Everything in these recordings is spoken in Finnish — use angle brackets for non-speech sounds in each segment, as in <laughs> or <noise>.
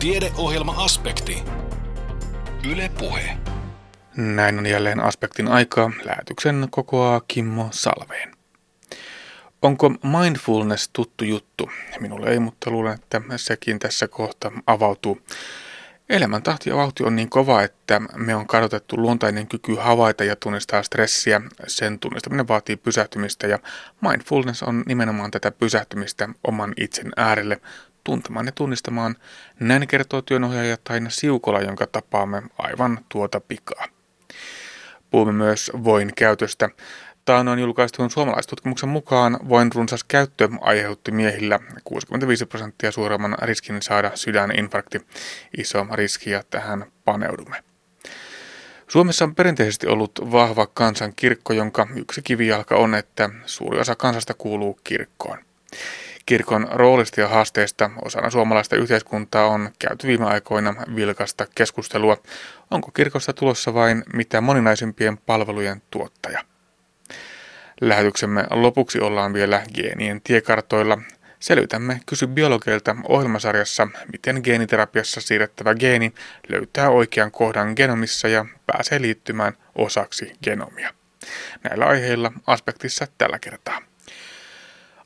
Tiedeohjelma-aspekti. Yle Puhe. Näin on jälleen aspektin aikaa. Lähetyksen kokoaa Kimmo Salveen. Onko mindfulness tuttu juttu? Minulle ei, mutta luulen, että sekin tässä kohta avautuu. Elämän tahti ja vauhti on niin kova, että me on kadotettu luontainen kyky havaita ja tunnistaa stressiä. Sen tunnistaminen vaatii pysähtymistä ja mindfulness on nimenomaan tätä pysähtymistä oman itsen äärelle, tuntemaan ja tunnistamaan. Näin kertoo työnohjaaja Taina Siukola, jonka tapaamme aivan tuota pikaa. Puhumme myös voin käytöstä. Taanoin julkaistun suomalaistutkimuksen mukaan voin runsas käyttö aiheutti miehillä 65 prosenttia suuremman riskin saada sydäninfarkti. Iso riski ja tähän paneudumme. Suomessa on perinteisesti ollut vahva kansankirkko, jonka yksi kivijalka on, että suuri osa kansasta kuuluu kirkkoon. Kirkon roolista ja haasteista osana suomalaista yhteiskuntaa on käyty viime aikoina vilkasta keskustelua. Onko kirkosta tulossa vain mitä moninaisimpien palvelujen tuottaja? Lähetyksemme lopuksi ollaan vielä geenien tiekartoilla. Selvitämme Kysy biologeilta ohjelmasarjassa, miten geeniterapiassa siirrettävä geeni löytää oikean kohdan genomissa ja pääsee liittymään osaksi genomia. Näillä aiheilla aspektissa tällä kertaa.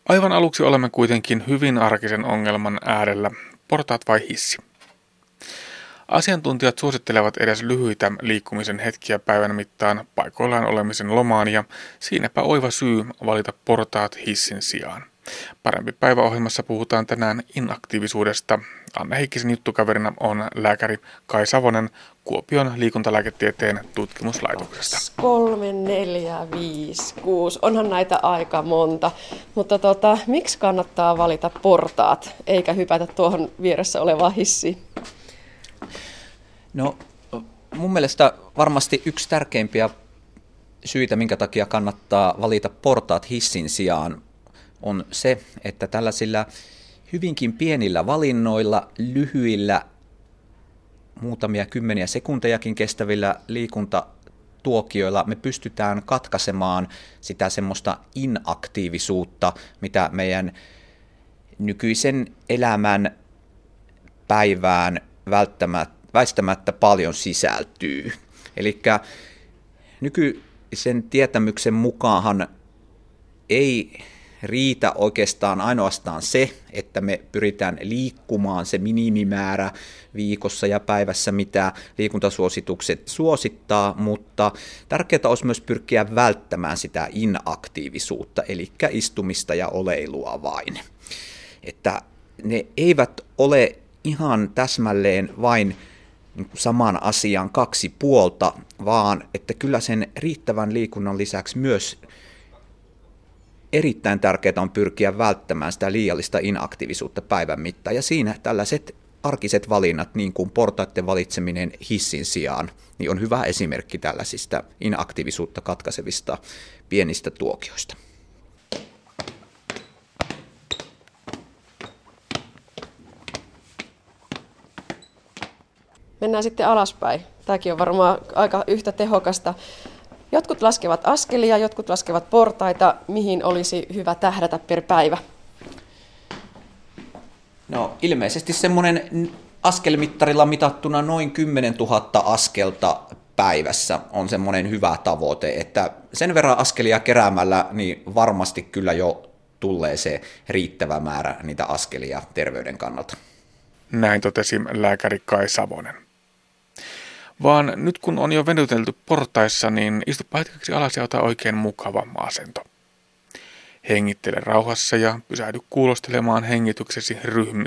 Aivan aluksi olemme kuitenkin hyvin arkisen ongelman äärellä. Portaat vai hissi? Asiantuntijat suosittelevat edes lyhyitä liikkumisen hetkiä päivän mittaan paikoillaan olemisen lomaan ja siinäpä oiva syy valita portaat hissin sijaan. Parempi päiväohjelmassa puhutaan tänään inaktiivisuudesta. Anne Heikkisen juttukaverina on lääkäri Kai Savonen Kuopion liikuntalääketieteen tutkimuslaitoksesta. Kolme, neljä, viisi, kuusi. Onhan näitä aika monta. Mutta tota, miksi kannattaa valita portaat eikä hypätä tuohon vieressä olevaan hissiin? No mun mielestä varmasti yksi tärkeimpiä syitä, minkä takia kannattaa valita portaat hissin sijaan, on se, että tällaisilla hyvinkin pienillä valinnoilla, lyhyillä, muutamia kymmeniä sekuntejakin kestävillä liikuntatuokioilla me pystytään katkaisemaan sitä semmoista inaktiivisuutta, mitä meidän nykyisen elämän päivään väistämättä paljon sisältyy. Eli nykyisen tietämyksen mukaan ei riitä oikeastaan ainoastaan se, että me pyritään liikkumaan se minimimäärä viikossa ja päivässä, mitä liikuntasuositukset suosittaa, mutta tärkeää olisi myös pyrkiä välttämään sitä inaktiivisuutta, eli istumista ja oleilua vain. Että ne eivät ole ihan täsmälleen vain niin saman asian kaksi puolta, vaan että kyllä sen riittävän liikunnan lisäksi myös erittäin tärkeää on pyrkiä välttämään sitä liiallista inaktiivisuutta päivän mittaan. Ja siinä tällaiset arkiset valinnat, niin kuin portaiden valitseminen hissin sijaan, niin on hyvä esimerkki tällaisista inaktiivisuutta katkaisevista pienistä tuokioista. Mennään sitten alaspäin. Tämäkin on varmaan aika yhtä tehokasta. Jotkut laskevat askelia, jotkut laskevat portaita. Mihin olisi hyvä tähdätä per päivä? No ilmeisesti semmoinen askelmittarilla mitattuna noin 10 000 askelta päivässä on semmoinen hyvä tavoite, että sen verran askelia keräämällä niin varmasti kyllä jo tulee se riittävä määrä niitä askelia terveyden kannalta. Näin totesi lääkäri Kai Savonen. Vaan nyt kun on jo venytelty portaissa, niin istu hetkeksi alas ja ota oikein mukava asento. Hengittele rauhassa ja pysähdy kuulostelemaan hengityksesi ryhmi...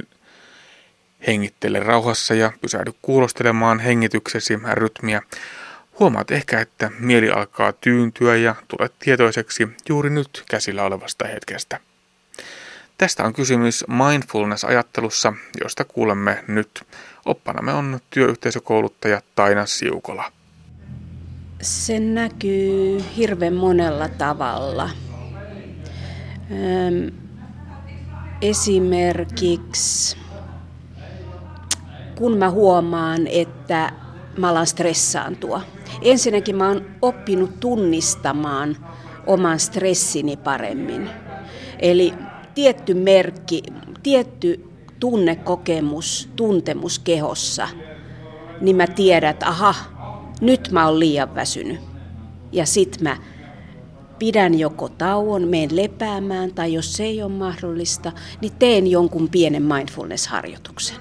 Hengittele rauhassa ja pysähdy kuulostelemaan hengityksesi rytmiä. Huomaat ehkä, että mieli alkaa tyyntyä ja tulet tietoiseksi juuri nyt käsillä olevasta hetkestä. Tästä on kysymys mindfulness-ajattelussa, josta kuulemme nyt. Oppanamme on työyhteisökouluttaja Taina Siukola. Se näkyy hirveän monella tavalla. Esimerkiksi kun mä huomaan, että mä alan stressaantua. Ensinnäkin mä oon oppinut tunnistamaan oman stressini paremmin. Eli tietty merkki, tietty tunnekokemus, tuntemus kehossa, niin mä tiedän, että aha, nyt mä oon liian väsynyt. Ja sit mä pidän joko tauon, meen lepäämään tai jos se ei ole mahdollista, niin teen jonkun pienen mindfulness-harjoituksen.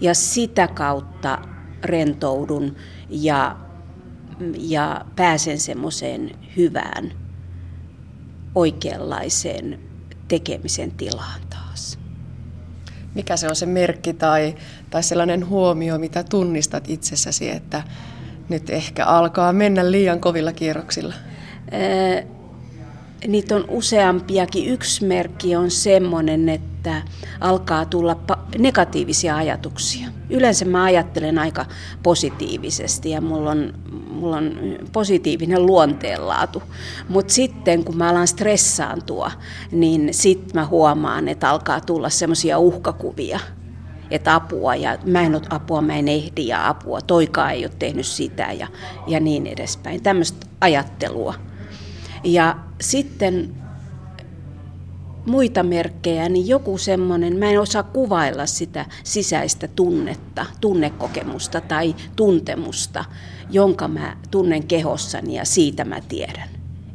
Ja sitä kautta rentoudun ja, ja pääsen semmoiseen hyvään, oikeanlaiseen tekemisen tilaan. Mikä se on se merkki tai, tai sellainen huomio, mitä tunnistat itsessäsi, että nyt ehkä alkaa mennä liian kovilla kierroksilla? niitä on useampiakin. Yksi merkki on semmoinen, että alkaa tulla negatiivisia ajatuksia. Yleensä mä ajattelen aika positiivisesti ja mulla on, mulla on positiivinen luonteenlaatu. Mutta sitten kun mä alan stressaantua, niin sitten mä huomaan, että alkaa tulla semmoisia uhkakuvia että apua ja mä en ole apua, mä en ehdi ja apua, toikaa ei ole tehnyt sitä ja, ja niin edespäin. Tämmöistä ajattelua. Ja sitten muita merkkejä, niin joku semmoinen, mä en osaa kuvailla sitä sisäistä tunnetta, tunnekokemusta tai tuntemusta, jonka mä tunnen kehossani ja siitä mä tiedän.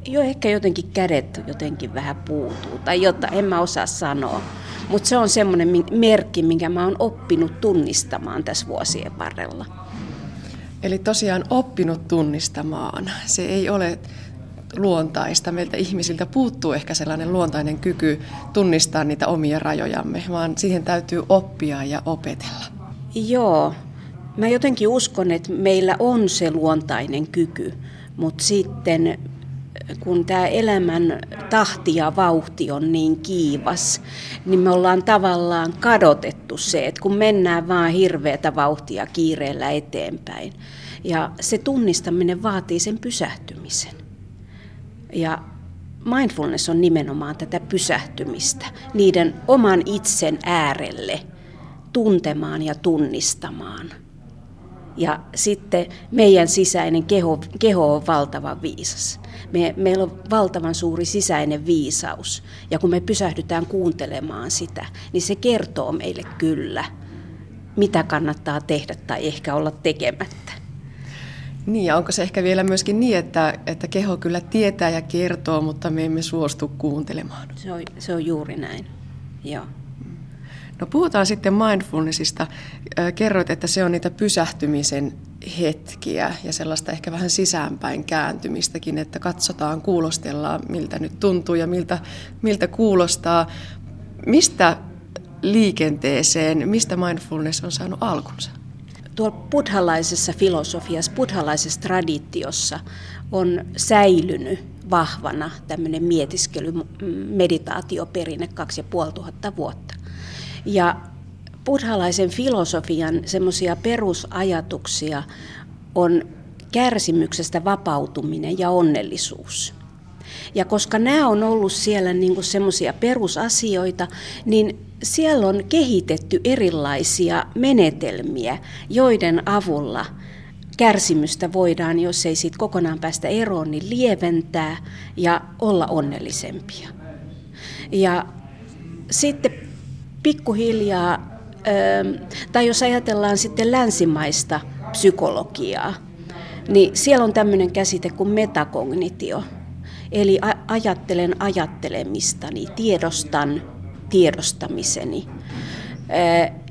Jo ehkä jotenkin kädet jotenkin vähän puutuu tai jotain, en mä osaa sanoa. Mutta se on semmoinen merkki, minkä mä oon oppinut tunnistamaan tässä vuosien varrella. Eli tosiaan oppinut tunnistamaan. Se ei ole luontaista. Meiltä ihmisiltä puuttuu ehkä sellainen luontainen kyky tunnistaa niitä omia rajojamme, vaan siihen täytyy oppia ja opetella. Joo. Mä jotenkin uskon, että meillä on se luontainen kyky, mutta sitten kun tämä elämän tahti ja vauhti on niin kiivas, niin me ollaan tavallaan kadotettu se, että kun mennään vaan hirveätä vauhtia kiireellä eteenpäin. Ja se tunnistaminen vaatii sen pysähtymisen. Ja mindfulness on nimenomaan tätä pysähtymistä, niiden oman itsen äärelle tuntemaan ja tunnistamaan. Ja sitten meidän sisäinen keho, keho on valtavan viisas. Me, meillä on valtavan suuri sisäinen viisaus. Ja kun me pysähdytään kuuntelemaan sitä, niin se kertoo meille kyllä, mitä kannattaa tehdä tai ehkä olla tekemättä. Niin, ja onko se ehkä vielä myöskin niin, että, että keho kyllä tietää ja kertoo, mutta me emme suostu kuuntelemaan? Se on, se on juuri näin, joo. No puhutaan sitten mindfulnessista. Kerroit, että se on niitä pysähtymisen hetkiä ja sellaista ehkä vähän sisäänpäin kääntymistäkin, että katsotaan, kuulostellaan, miltä nyt tuntuu ja miltä, miltä kuulostaa. Mistä liikenteeseen, mistä mindfulness on saanut alkunsa? Tuolla buddhalaisessa filosofiassa, buddhalaisessa traditiossa on säilynyt vahvana tämmöinen mietiskely, meditaatioperinne kaksi ja puoli tuhatta vuotta. Ja buddhalaisen filosofian semmoisia perusajatuksia on kärsimyksestä vapautuminen ja onnellisuus. Ja koska nämä on ollut siellä niin semmoisia perusasioita, niin siellä on kehitetty erilaisia menetelmiä, joiden avulla kärsimystä voidaan, jos ei siitä kokonaan päästä eroon, niin lieventää ja olla onnellisempia. Ja sitten pikkuhiljaa, tai jos ajatellaan sitten länsimaista psykologiaa, niin siellä on tämmöinen käsite kuin metakognitio. Eli ajattelen ajattelemistani, tiedostan tiedostamiseni.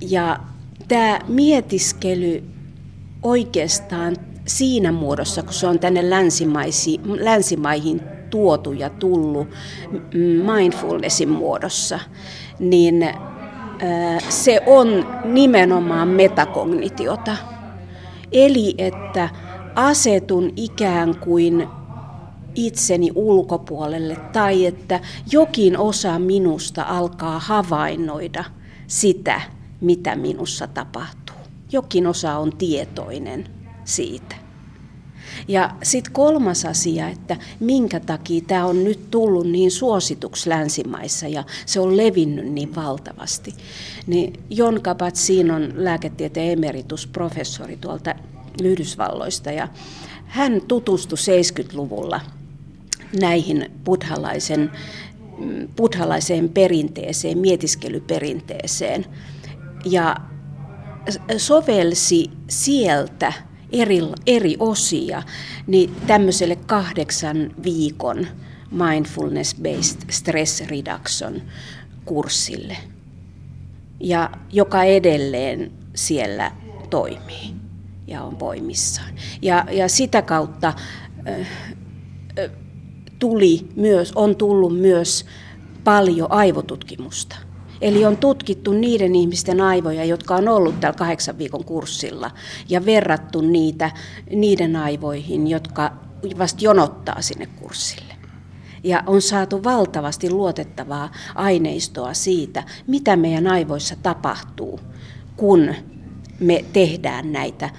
Ja tämä mietiskely oikeastaan siinä muodossa, kun se on tänne länsimaihin tuotu ja tullut mindfulnessin muodossa, niin se on nimenomaan metakognitiota. Eli että asetun ikään kuin itseni ulkopuolelle tai että jokin osa minusta alkaa havainnoida sitä, mitä minussa tapahtuu. Jokin osa on tietoinen siitä. Ja sitten kolmas asia, että minkä takia tämä on nyt tullut niin suosituksi länsimaissa ja se on levinnyt niin valtavasti. Niin Jon Kabat-Zinn on lääketieteen emeritusprofessori tuolta Yhdysvalloista ja hän tutustui 70-luvulla näihin buddhalaisen mm, buddhalaiseen perinteeseen, mietiskelyperinteeseen ja sovelsi sieltä eri, eri osia niin tämmöiselle kahdeksan viikon mindfulness-based stress reduction kurssille, ja joka edelleen siellä toimii ja on voimissaan. Ja, ja sitä kautta äh, tuli myös, on tullut myös paljon aivotutkimusta. Eli on tutkittu niiden ihmisten aivoja, jotka on ollut tällä kahdeksan viikon kurssilla ja verrattu niitä niiden aivoihin, jotka vasta jonottaa sinne kurssille. Ja on saatu valtavasti luotettavaa aineistoa siitä, mitä meidän aivoissa tapahtuu, kun me tehdään näitä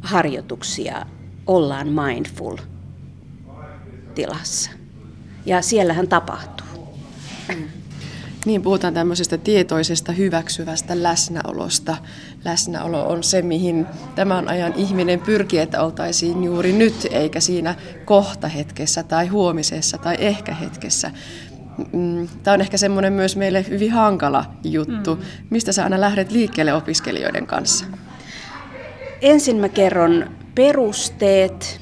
harjoituksia, ollaan mindful tilassa. Ja siellähän tapahtuu. Niin, puhutaan tämmöisestä tietoisesta hyväksyvästä läsnäolosta. Läsnäolo on se, mihin tämän ajan ihminen pyrkii, että oltaisiin juuri nyt, eikä siinä kohtahetkessä tai huomisessa tai ehkä hetkessä. Mm, Tämä on ehkä semmoinen myös meille hyvin hankala juttu. Mm. Mistä sä aina lähdet liikkeelle opiskelijoiden kanssa? Ensin mä kerron perusteet,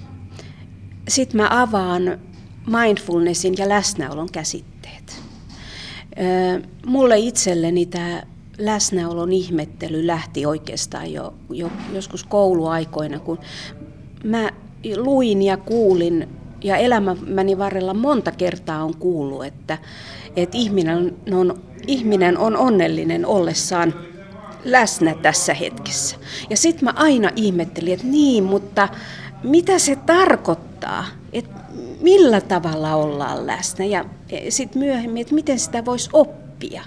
sitten mä avaan mindfulnessin ja läsnäolon käsitteet. Mulle itselleni tämä läsnäolon ihmettely lähti oikeastaan jo, jo joskus kouluaikoina, kun mä luin ja kuulin ja elämäni varrella monta kertaa on kuullut, että, että ihminen, on, ihminen on onnellinen ollessaan läsnä tässä hetkessä. Ja sitten mä aina ihmettelin, että niin, mutta mitä se tarkoittaa, että millä tavalla ollaan läsnä ja sitten myöhemmin, että miten sitä voisi oppia.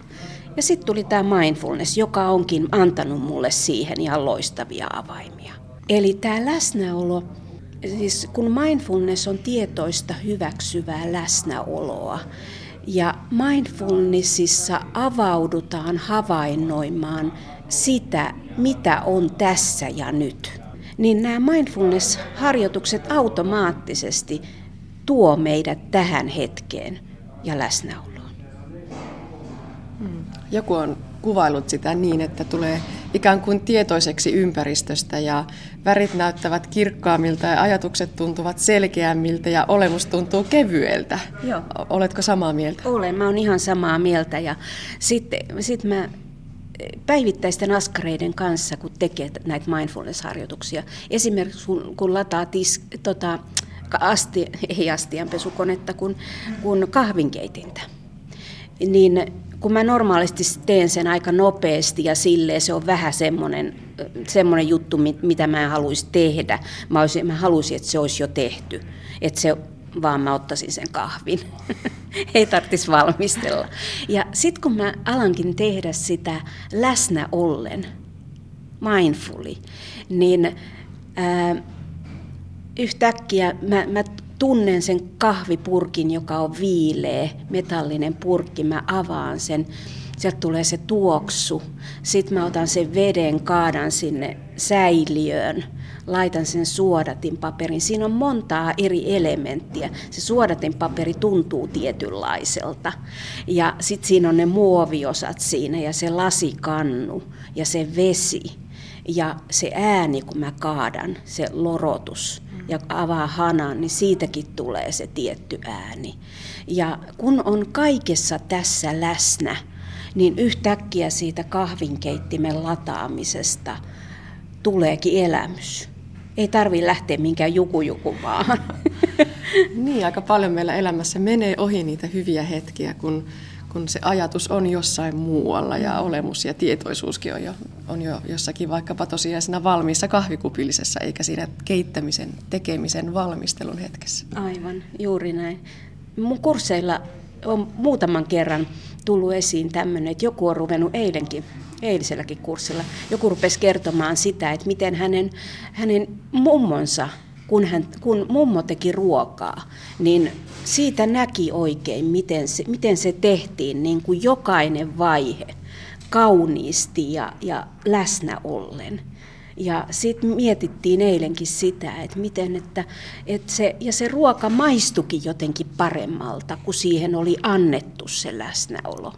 Ja sitten tuli tämä mindfulness, joka onkin antanut mulle siihen ihan loistavia avaimia. Eli tämä läsnäolo, siis kun mindfulness on tietoista hyväksyvää läsnäoloa, ja mindfulnessissa avaudutaan havainnoimaan sitä, mitä on tässä ja nyt, niin nämä mindfulness-harjoitukset automaattisesti tuo meidät tähän hetkeen ja läsnäoloon. Hmm. Joku on kuvailut sitä niin, että tulee ikään kuin tietoiseksi ympäristöstä ja värit näyttävät kirkkaammilta ja ajatukset tuntuvat selkeämmiltä ja olemus tuntuu kevyeltä. Joo. Oletko samaa mieltä? Olen, mä oon ihan samaa mieltä ja sitten sit mä päivittäisten askareiden kanssa, kun tekee näitä mindfulness-harjoituksia. Esimerkiksi kun, kun lataa tis, tota, asti, ei astianpesukonetta, kun, kun kahvinkeitintä. Niin kun mä normaalisti teen sen aika nopeasti ja silleen se on vähän semmoinen, semmoinen juttu, mitä mä haluaisin tehdä. Mä, olisin, mä haluaisin, että se olisi jo tehty. Että se vaan mä ottaisin sen kahvin. <laughs> Ei tarvitsisi valmistella. Ja sitten kun mä alankin tehdä sitä läsnä ollen, mindfully, niin ää, yhtäkkiä mä, mä tunnen sen kahvipurkin, joka on viileä, metallinen purkki, mä avaan sen, sieltä tulee se tuoksu, sitten mä otan sen veden, kaadan sinne säiliöön, laitan sen suodatinpaperin. Siinä on montaa eri elementtiä. Se suodatinpaperi tuntuu tietynlaiselta. Ja sitten siinä on ne muoviosat siinä ja se lasikannu ja se vesi ja se ääni, kun mä kaadan, se lorotus ja avaa hanan, niin siitäkin tulee se tietty ääni. Ja kun on kaikessa tässä läsnä, niin yhtäkkiä siitä kahvinkeittimen lataamisesta tuleekin elämys. Ei tarvi lähteä minkään jukujukumaan. <laughs> niin, aika paljon meillä elämässä menee ohi niitä hyviä hetkiä, kun kun se ajatus on jossain muualla ja olemus ja tietoisuuskin on jo, on jo jossakin vaikkapa tosiaan siinä valmiissa kahvikupillisessa, eikä siinä keittämisen, tekemisen, valmistelun hetkessä. Aivan, juuri näin. Mun kursseilla on muutaman kerran tullut esiin tämmöinen, että joku on ruvennut eilenkin, eiliselläkin kurssilla, joku rupesi kertomaan sitä, että miten hänen, hänen mummonsa kun, hän, kun mummo teki ruokaa, niin siitä näki oikein, miten se, miten se tehtiin, niin kuin jokainen vaihe kauniisti ja, ja läsnä ollen. Ja sitten mietittiin eilenkin sitä, että miten, että, että se, ja se ruoka maistukin jotenkin paremmalta, kun siihen oli annettu se läsnäolo.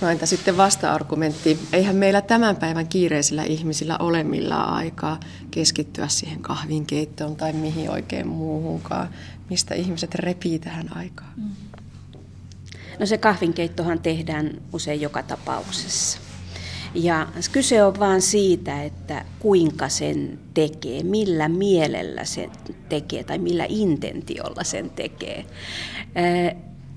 No entä sitten vasta-argumentti? Eihän meillä tämän päivän kiireisillä ihmisillä ole millään aikaa keskittyä siihen kahvinkeittoon tai mihin oikein muuhunkaan. Mistä ihmiset repii tähän aikaan? Mm. No se kahvinkeittohan tehdään usein joka tapauksessa. Ja kyse on vain siitä, että kuinka sen tekee, millä mielellä sen tekee tai millä intentiolla sen tekee.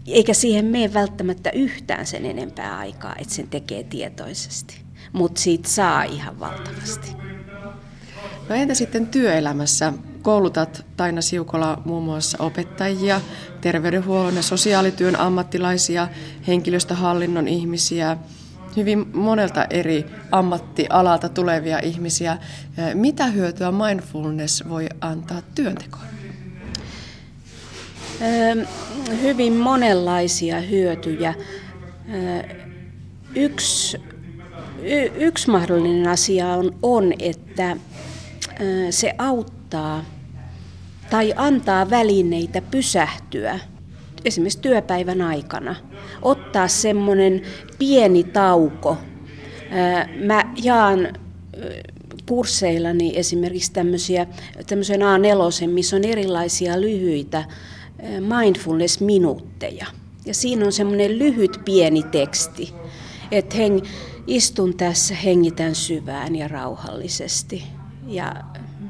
Eikä siihen mene välttämättä yhtään sen enempää aikaa, että sen tekee tietoisesti. Mutta siitä saa ihan valtavasti. No entä sitten työelämässä? Koulutat Taina Siukola muun muassa opettajia, terveydenhuollon ja sosiaalityön ammattilaisia, henkilöstöhallinnon ihmisiä, hyvin monelta eri ammattialalta tulevia ihmisiä. Mitä hyötyä mindfulness voi antaa työntekoon? Hyvin monenlaisia hyötyjä. Yksi, yksi mahdollinen asia on, on, että se auttaa tai antaa välineitä pysähtyä esimerkiksi työpäivän aikana. Ottaa semmoinen pieni tauko. Mä jaan kursseillani esimerkiksi tämmöisiä, tämmöisen A4, missä on erilaisia lyhyitä mindfulness-minuutteja. Ja siinä on semmoinen lyhyt pieni teksti, että heng, istun tässä, hengitän syvään ja rauhallisesti. Ja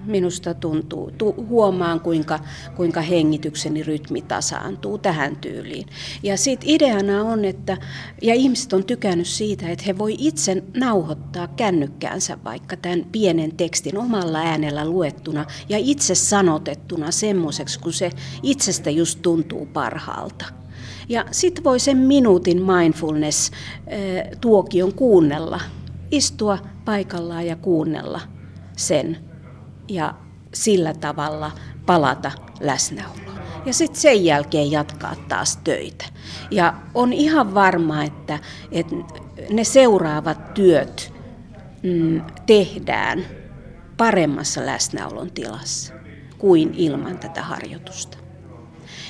minusta tuntuu, tu, huomaan kuinka, kuinka hengitykseni rytmi tasaantuu tähän tyyliin. Ja sitten ideana on, että, ja ihmiset on tykännyt siitä, että he voi itse nauhoittaa kännykkäänsä vaikka tämän pienen tekstin omalla äänellä luettuna ja itse sanotettuna semmoiseksi, kun se itsestä just tuntuu parhaalta. Ja sitten voi sen minuutin mindfulness-tuokion kuunnella, istua paikallaan ja kuunnella sen ja sillä tavalla palata läsnäoloon. Ja sitten sen jälkeen jatkaa taas töitä. Ja on ihan varma, että, että ne seuraavat työt mm, tehdään paremmassa läsnäolon tilassa kuin ilman tätä harjoitusta.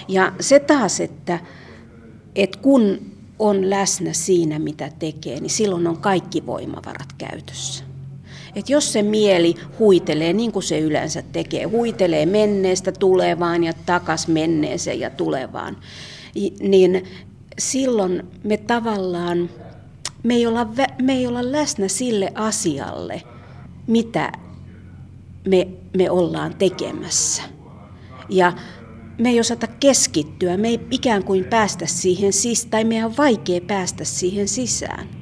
Ja se taas, että, että kun on läsnä siinä, mitä tekee, niin silloin on kaikki voimavarat käytössä. Et jos se mieli huitelee, niin kuin se yleensä tekee, huitelee menneestä tulevaan ja takas menneeseen ja tulevaan, niin silloin me tavallaan, me ei olla, me ei olla läsnä sille asialle, mitä me, me ollaan tekemässä. Ja me ei osata keskittyä, me ei ikään kuin päästä siihen sisään, tai meidän on vaikea päästä siihen sisään.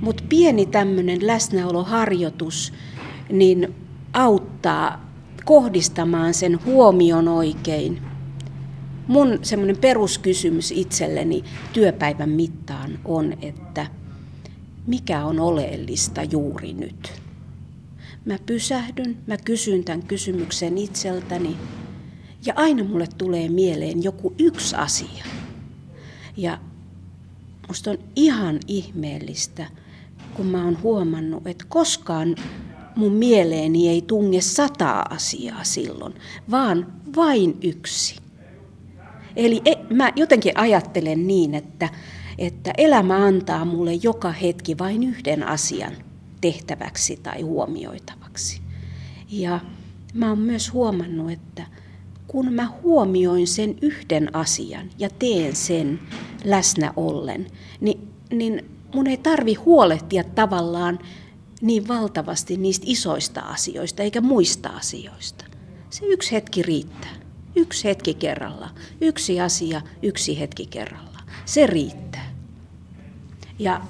Mutta pieni tämmöinen läsnäoloharjoitus niin auttaa kohdistamaan sen huomion oikein. Mun semmoinen peruskysymys itselleni työpäivän mittaan on, että mikä on oleellista juuri nyt? Mä pysähdyn, mä kysyn tämän kysymyksen itseltäni ja aina mulle tulee mieleen joku yksi asia. Ja musta on ihan ihmeellistä, kun mä oon huomannut, että koskaan mun mieleeni ei tunge sataa asiaa silloin, vaan vain yksi. Eli e, mä jotenkin ajattelen niin, että, että elämä antaa mulle joka hetki vain yhden asian tehtäväksi tai huomioitavaksi. Ja mä oon myös huomannut, että kun mä huomioin sen yhden asian ja teen sen läsnä ollen, niin, niin mun ei tarvi huolehtia tavallaan niin valtavasti niistä isoista asioista eikä muista asioista. Se yksi hetki riittää. Yksi hetki kerralla. Yksi asia, yksi hetki kerralla. Se riittää. Ja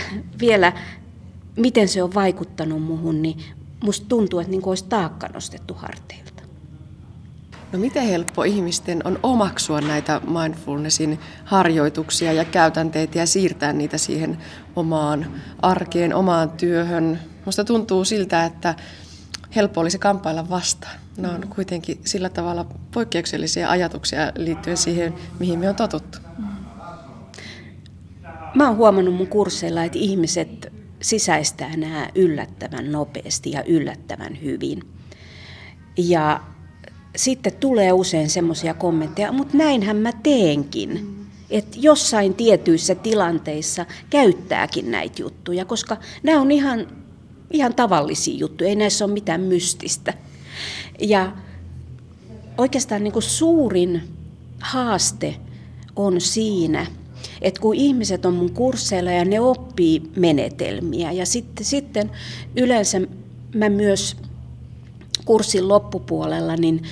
<laughs> vielä, miten se on vaikuttanut muhun, niin musta tuntuu, että niin olisi taakka nostettu harteilta. No miten helppo ihmisten on omaksua näitä mindfulnessin harjoituksia ja käytänteitä ja siirtää niitä siihen omaan arkeen, omaan työhön? Musta tuntuu siltä, että helppo olisi kamppailla vastaan. Ne on kuitenkin sillä tavalla poikkeuksellisia ajatuksia liittyen siihen, mihin me on totuttu. Mä oon huomannut mun kursseilla, että ihmiset sisäistää nämä yllättävän nopeasti ja yllättävän hyvin. Ja sitten tulee usein semmoisia kommentteja, mutta näinhän mä teenkin. Että jossain tietyissä tilanteissa käyttääkin näitä juttuja, koska nämä on ihan, ihan tavallisia juttuja, ei näissä ole mitään mystistä. Ja oikeastaan niin kuin suurin haaste on siinä, että kun ihmiset on mun kursseilla ja ne oppii menetelmiä ja sitten, sitten yleensä mä myös kurssin loppupuolella, niin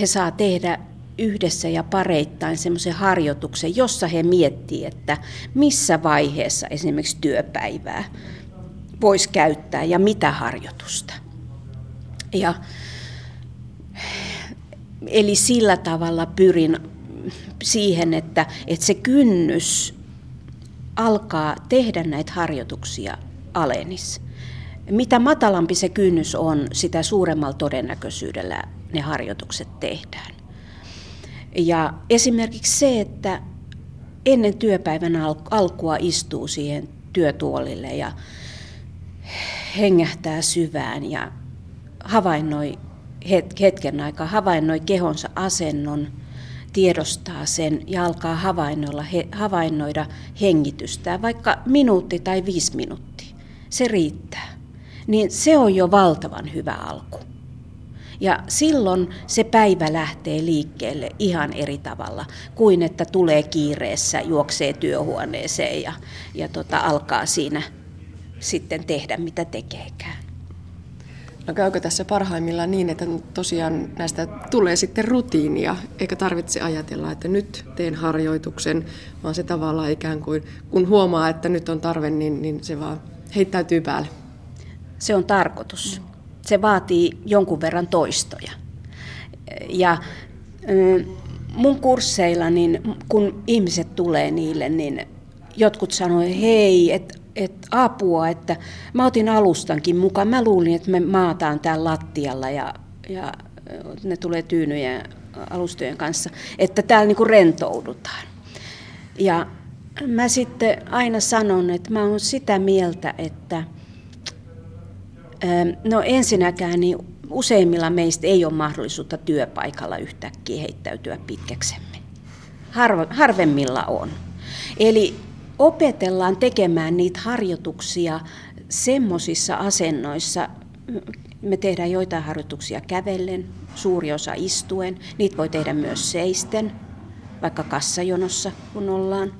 he saa tehdä yhdessä ja pareittain semmoisen harjoituksen, jossa he miettii, että missä vaiheessa esimerkiksi työpäivää voisi käyttää ja mitä harjoitusta. Ja, eli sillä tavalla pyrin siihen, että, että se kynnys alkaa tehdä näitä harjoituksia alenis. Mitä matalampi se kynnys on, sitä suuremmalla todennäköisyydellä ne harjoitukset tehdään. Ja esimerkiksi se, että ennen työpäivän alkua istuu siihen työtuolille ja hengähtää syvään ja havainnoi hetken aikaa, havainnoi kehonsa asennon, tiedostaa sen ja alkaa havainnoida, havainnoida hengitystä, vaikka minuutti tai viisi minuuttia. Se riittää. Niin se on jo valtavan hyvä alku. Ja silloin se päivä lähtee liikkeelle ihan eri tavalla kuin että tulee kiireessä, juoksee työhuoneeseen ja, ja tota, alkaa siinä sitten tehdä mitä tekeekään. No käykö tässä parhaimmillaan niin, että tosiaan näistä tulee sitten rutiinia, eikä tarvitse ajatella, että nyt teen harjoituksen, vaan se tavallaan ikään kuin, kun huomaa, että nyt on tarve, niin, niin se vaan heittäytyy päälle. Se on tarkoitus. Se vaatii jonkun verran toistoja. Ja mun kursseilla, niin kun ihmiset tulee niille, niin jotkut sanoivat, hei, että et apua, että mä otin alustankin mukaan. Mä luulin, että me maataan täällä lattialla ja, ja ne tulee tyynyjen alustojen kanssa, että täällä niinku rentoudutaan. Ja mä sitten aina sanon, että mä oon sitä mieltä, että No ensinnäkään niin useimmilla meistä ei ole mahdollisuutta työpaikalla yhtäkkiä heittäytyä pitkäksemme. Harvo, harvemmilla on. Eli opetellaan tekemään niitä harjoituksia semmoisissa asennoissa, me tehdään joitain harjoituksia kävellen, suuri osa istuen, niitä voi tehdä myös seisten, vaikka kassajonossa kun ollaan.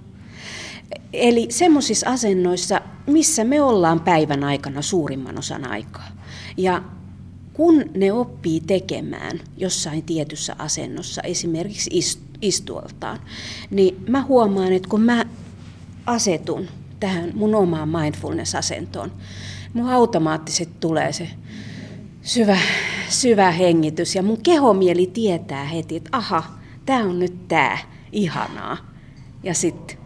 Eli semmoisissa asennoissa, missä me ollaan päivän aikana suurimman osan aikaa. Ja kun ne oppii tekemään jossain tietyssä asennossa, esimerkiksi istuoltaan, niin mä huomaan, että kun mä asetun tähän mun omaan mindfulness-asentoon, mun automaattisesti tulee se syvä, syvä hengitys ja mun kehomieli tietää heti, että aha, tämä on nyt tämä, ihanaa. Ja sitten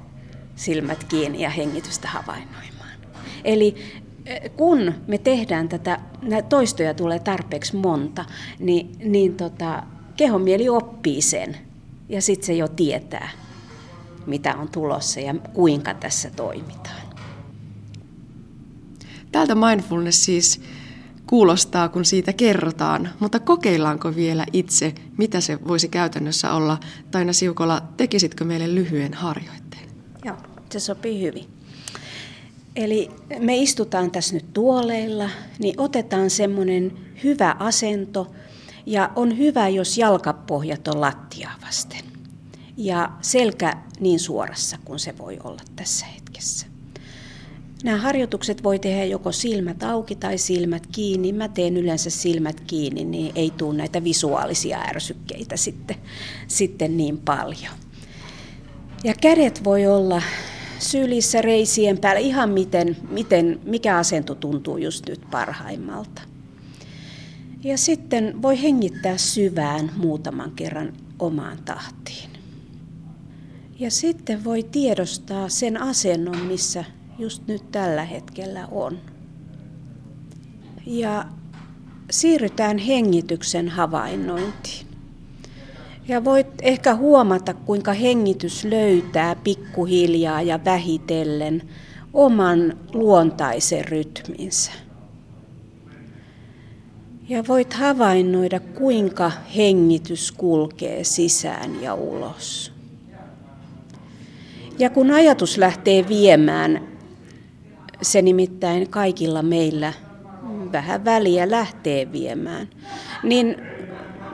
silmät kiinni ja hengitystä havainnoimaan. Eli eh, kun me tehdään tätä, toistoja tulee tarpeeksi monta, niin, niin tota, kehomieli oppii sen ja sitten se jo tietää, mitä on tulossa ja kuinka tässä toimitaan. Tältä mindfulness siis kuulostaa, kun siitä kerrotaan, mutta kokeillaanko vielä itse, mitä se voisi käytännössä olla? Taina Siukola, tekisitkö meille lyhyen harjoitteen? Joo, se sopii hyvin. Eli me istutaan tässä nyt tuoleilla, niin otetaan semmoinen hyvä asento ja on hyvä, jos jalkapohjat on lattiaa vasten. Ja selkä niin suorassa kuin se voi olla tässä hetkessä. Nämä harjoitukset voi tehdä joko silmät auki tai silmät kiinni. Mä teen yleensä silmät kiinni, niin ei tule näitä visuaalisia ärsykkeitä sitten, sitten niin paljon. Ja kädet voi olla sylissä reisien päällä ihan miten, miten, mikä asento tuntuu just nyt parhaimmalta. Ja sitten voi hengittää syvään muutaman kerran omaan tahtiin. Ja sitten voi tiedostaa sen asennon, missä just nyt tällä hetkellä on. Ja siirrytään hengityksen havainnointiin. Ja voit ehkä huomata, kuinka hengitys löytää pikkuhiljaa ja vähitellen oman luontaisen rytminsä. Ja voit havainnoida, kuinka hengitys kulkee sisään ja ulos. Ja kun ajatus lähtee viemään, se nimittäin kaikilla meillä vähän väliä lähtee viemään, niin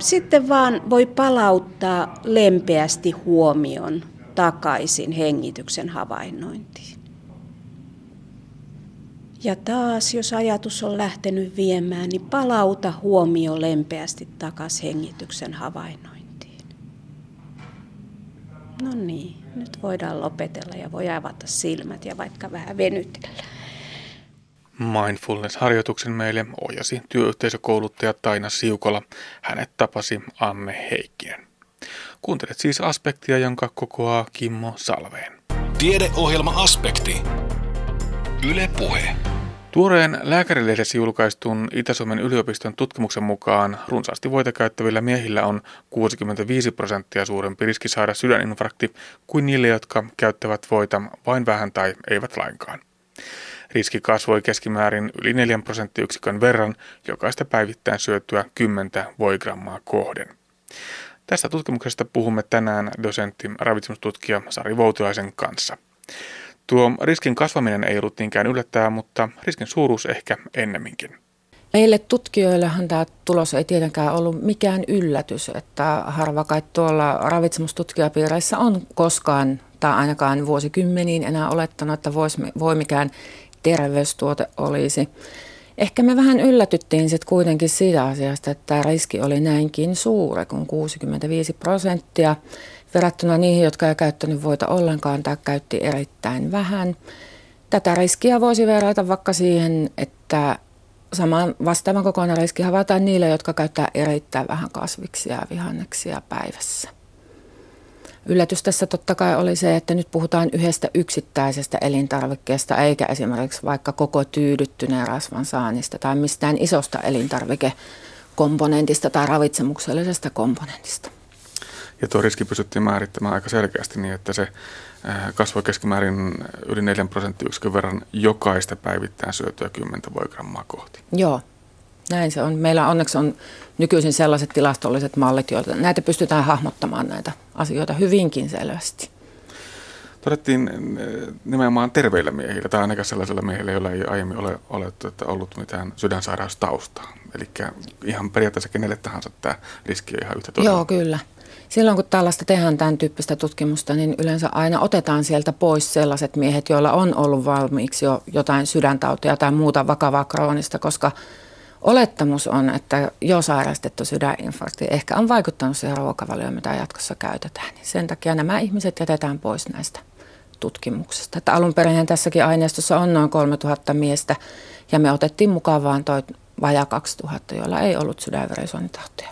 sitten vaan voi palauttaa lempeästi huomion takaisin hengityksen havainnointiin. Ja taas, jos ajatus on lähtenyt viemään, niin palauta huomio lempeästi takaisin hengityksen havainnointiin. No niin, nyt voidaan lopetella ja voi avata silmät ja vaikka vähän venytellä. Mindfulness-harjoituksen meille ohjasi työyhteisökouluttaja Taina Siukola. Hänet tapasi Anne Heikkinen. Kuuntelet siis aspektia, jonka kokoaa Kimmo Salveen. Tiedeohjelma Aspekti. Yle Puhe. Tuoreen lääkärilehdessä julkaistun Itä-Suomen yliopiston tutkimuksen mukaan runsaasti voita käyttävillä miehillä on 65 prosenttia suurempi riski saada sydäninfarkti kuin niille, jotka käyttävät voita vain vähän tai eivät lainkaan. Riski kasvoi keskimäärin yli 4 prosenttiyksikön verran jokaista päivittäin syötyä 10 voigrammaa kohden. Tästä tutkimuksesta puhumme tänään dosentti ravitsemustutkija Sari Voutilaisen kanssa. Tuo riskin kasvaminen ei ollut niinkään yllättää, mutta riskin suuruus ehkä ennemminkin. Meille tutkijoillehan tämä tulos ei tietenkään ollut mikään yllätys, että harva kai tuolla ravitsemustutkijapiireissä on koskaan tai ainakaan vuosikymmeniin enää olettanut, että voi mikään terveystuote olisi. Ehkä me vähän yllätyttiin sitten kuitenkin siitä asiasta, että tämä riski oli näinkin suuri kuin 65 prosenttia verrattuna niihin, jotka ei käyttänyt voita ollenkaan tai käytti erittäin vähän. Tätä riskiä voisi verrata vaikka siihen, että saman vastaavan kokoinen riski havaitaan niille, jotka käyttää erittäin vähän kasviksia ja vihanneksia päivässä. Yllätys tässä totta kai oli se, että nyt puhutaan yhdestä yksittäisestä elintarvikkeesta, eikä esimerkiksi vaikka koko tyydyttyneen rasvan saannista tai mistään isosta elintarvikekomponentista tai ravitsemuksellisesta komponentista. Ja tuo riski pystyttiin määrittämään aika selkeästi niin, että se kasvoi keskimäärin yli 4 prosenttiyksikön verran jokaista päivittäin syötyä 10 voigrammaa kohti. Joo, näin se on. Meillä onneksi on nykyisin sellaiset tilastolliset mallit, joita näitä pystytään hahmottamaan näitä asioita hyvinkin selvästi. Todettiin nimenomaan terveillä miehillä, tai ainakaan sellaisilla miehillä, joilla ei aiemmin ole, ole tuota, ollut mitään sydänsairaustaustaa. Eli ihan periaatteessa kenelle tahansa tämä riski on ihan yhtä todella. Joo, kyllä. Silloin kun tällaista tehdään tämän tyyppistä tutkimusta, niin yleensä aina otetaan sieltä pois sellaiset miehet, joilla on ollut valmiiksi jo jotain sydäntautia tai muuta vakavaa kroonista, koska olettamus on, että jo sairastettu sydäninfarkti ehkä on vaikuttanut siihen ruokavalioon, mitä jatkossa käytetään. Niin sen takia nämä ihmiset jätetään pois näistä tutkimuksista. Että alun perin tässäkin aineistossa on noin 3000 miestä ja me otettiin mukaan vain toi vajaa 2000, joilla ei ollut sydänverisuonitautia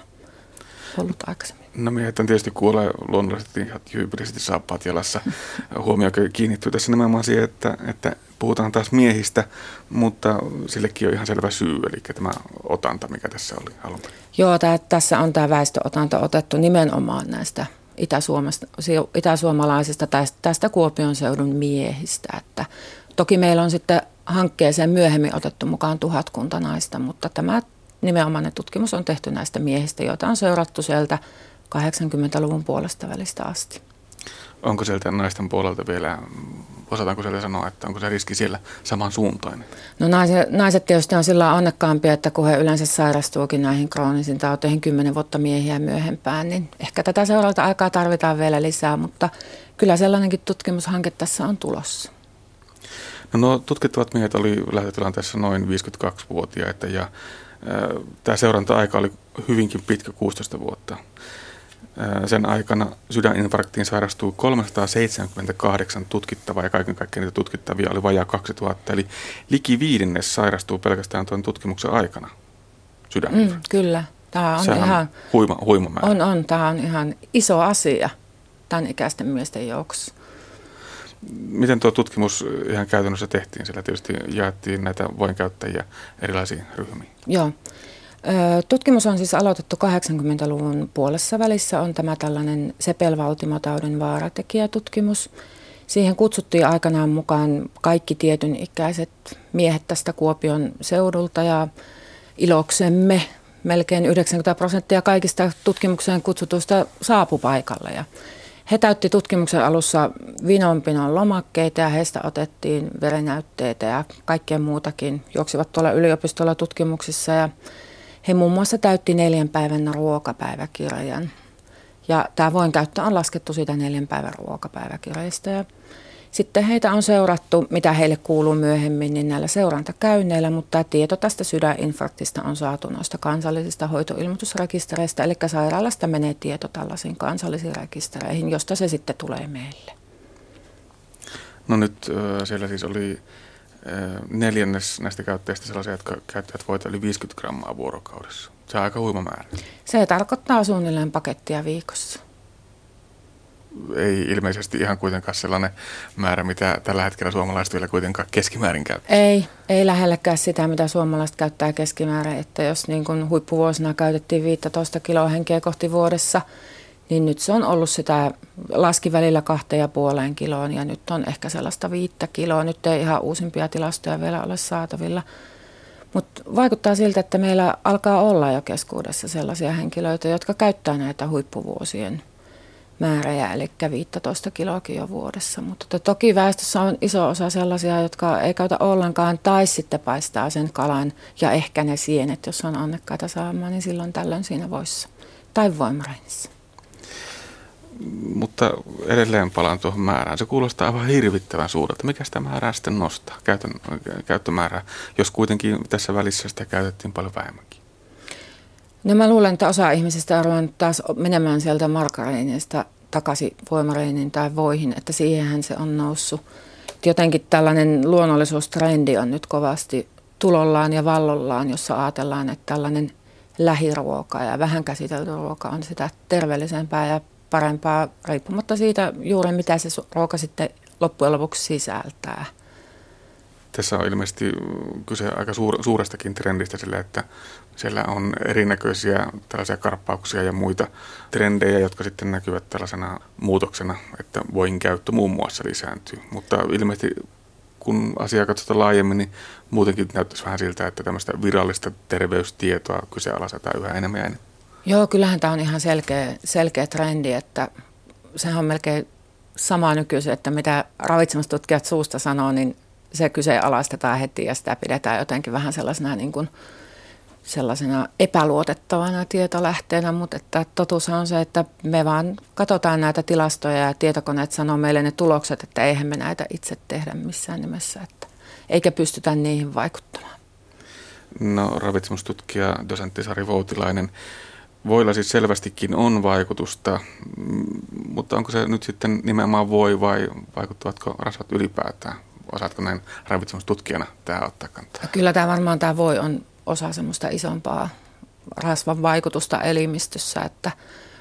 ollut aikaisemmin. No miehet tietysti kuolee luonnollisesti ihan tyypillisesti saappaat jalassa. Huomio kiinnittyy tässä nimenomaan siihen, että, että puhutaan taas miehistä, mutta sillekin on ihan selvä syy, eli tämä otanta, mikä tässä oli alun perin. Joo, tää, tässä on tämä väestöotanta otettu nimenomaan näistä itäsuomalaisista tästä, tästä Kuopion seudun miehistä. Että toki meillä on sitten hankkeeseen myöhemmin otettu mukaan tuhatkunta naista, mutta tämä nimenomainen tutkimus on tehty näistä miehistä, joita on seurattu sieltä 80-luvun puolesta välistä asti. Onko sieltä naisten puolelta vielä, osataanko sieltä sanoa, että onko se riski siellä samansuuntainen? No naiset, naiset tietysti on sillä onnekkaampia, että kun he yleensä sairastuukin näihin kroonisiin tauteihin kymmenen vuotta miehiä myöhempään, niin ehkä tätä seuralta aikaa tarvitaan vielä lisää, mutta kyllä sellainenkin tutkimushanke tässä on tulossa. No, no tutkittavat miehet oli lähtötilanteessa noin 52-vuotiaita ja äh, tämä seuranta-aika oli hyvinkin pitkä, 16 vuotta. Sen aikana sydäninfarktiin sairastui 378 tutkittavaa ja kaiken kaikkiaan niitä tutkittavia oli vajaa 2000. Eli liki viidennes sairastuu pelkästään tuon tutkimuksen aikana sydäninfarktiin. Mm, kyllä. Tämä on Sehän ihan, huima, huima määrä. On, on. Tämä on ihan iso asia tämän ikäisten miesten joukossa. Miten tuo tutkimus ihan käytännössä tehtiin? Sillä tietysti jaettiin näitä voinkäyttäjiä erilaisiin ryhmiin. Joo. Tutkimus on siis aloitettu 80-luvun puolessa välissä. On tämä tällainen sepelvaltimotaudin vaaratekijätutkimus. Siihen kutsuttiin aikanaan mukaan kaikki tietyn ikäiset miehet tästä Kuopion seudulta ja iloksemme melkein 90 prosenttia kaikista tutkimukseen kutsutuista saapu paikalle. Ja he täytti tutkimuksen alussa vinonpinon lomakkeita ja heistä otettiin verenäytteitä ja kaikkea muutakin. Juoksivat tuolla yliopistolla tutkimuksissa ja he muun muassa täytti neljän päivän ruokapäiväkirjan. Ja tämä voin käyttö on laskettu siitä neljän päivän ruokapäiväkirjasta. Ja sitten heitä on seurattu, mitä heille kuuluu myöhemmin, niin näillä seurantakäynneillä, mutta tieto tästä sydäninfarktista on saatu noista kansallisista hoitoilmoitusrekistereistä, eli sairaalasta menee tieto tällaisiin kansallisiin rekistereihin, josta se sitten tulee meille. No nyt siellä siis oli neljännes näistä käyttäjistä sellaisia, jotka käyttävät voita yli 50 grammaa vuorokaudessa. Se on aika huima määrä. Se tarkoittaa suunnilleen pakettia viikossa ei ilmeisesti ihan kuitenkaan sellainen määrä, mitä tällä hetkellä suomalaiset vielä kuitenkaan keskimäärin käyttää. Ei, ei lähellekään sitä, mitä suomalaiset käyttää keskimäärin. Että jos niin kuin huippuvuosina käytettiin 15 kiloa henkeä kohti vuodessa, niin nyt se on ollut sitä, laski välillä kahteen ja puoleen kiloon ja nyt on ehkä sellaista viittä kiloa. Nyt ei ihan uusimpia tilastoja vielä ole saatavilla. Mutta vaikuttaa siltä, että meillä alkaa olla jo keskuudessa sellaisia henkilöitä, jotka käyttää näitä huippuvuosien määrä, eli 15 kiloakin jo vuodessa. Mutta toki väestössä on iso osa sellaisia, jotka ei käytä ollenkaan, tai sitten paistaa sen kalan ja ehkä ne sienet, jos on onnekkaita saamaan, niin silloin tällöin siinä voissa. Tai voimareinissa. Mutta edelleen palaan tuohon määrään. Se kuulostaa aivan hirvittävän suurelta. Mikä sitä määrää sitten nostaa, Käytön, käyttömäärää, jos kuitenkin tässä välissä sitä käytettiin paljon vähemmänkin? No mä luulen, että osa ihmisistä on ruvennut taas menemään sieltä margarinista takaisin voimareinin tai voihin, että siihenhän se on noussut. Jotenkin tällainen luonnollisuustrendi on nyt kovasti tulollaan ja vallollaan, jossa ajatellaan, että tällainen lähiruoka ja vähän käsitelty ruoka on sitä terveellisempää ja parempaa, riippumatta siitä juuri mitä se ruoka sitten loppujen lopuksi sisältää. Tässä on ilmeisesti kyse aika suur, suurestakin trendistä sille, että siellä on erinäköisiä tällaisia karppauksia ja muita trendejä, jotka sitten näkyvät tällaisena muutoksena, että voin käyttö muun muassa lisääntyy. Mutta ilmeisesti kun asiaa katsotaan laajemmin, niin muutenkin näyttäisi vähän siltä, että tämmöistä virallista terveystietoa kyseenalaistetaan yhä enemmän ja enemmän. Joo, kyllähän tämä on ihan selkeä, selkeä trendi, että sehän on melkein sama nykyisin, että mitä ravitsemustutkijat suusta sanoo, niin se kyseenalaistetaan heti ja sitä pidetään jotenkin vähän sellaisena niin kuin sellaisena epäluotettavana tietolähteenä, mutta että totuus on se, että me vaan katsotaan näitä tilastoja ja tietokoneet sanoo meille ne tulokset, että eihän me näitä itse tehdä missään nimessä, että eikä pystytä niihin vaikuttamaan. No ravitsemustutkija, dosentti Sari Voutilainen, voilla siis selvästikin on vaikutusta, mutta onko se nyt sitten nimenomaan voi vai vaikuttavatko rasvat ylipäätään? Osaatko näin ravitsemustutkijana tämä ottaa kantaa? Kyllä tämä varmaan tämä voi on osa semmoista isompaa rasvan vaikutusta elimistössä, että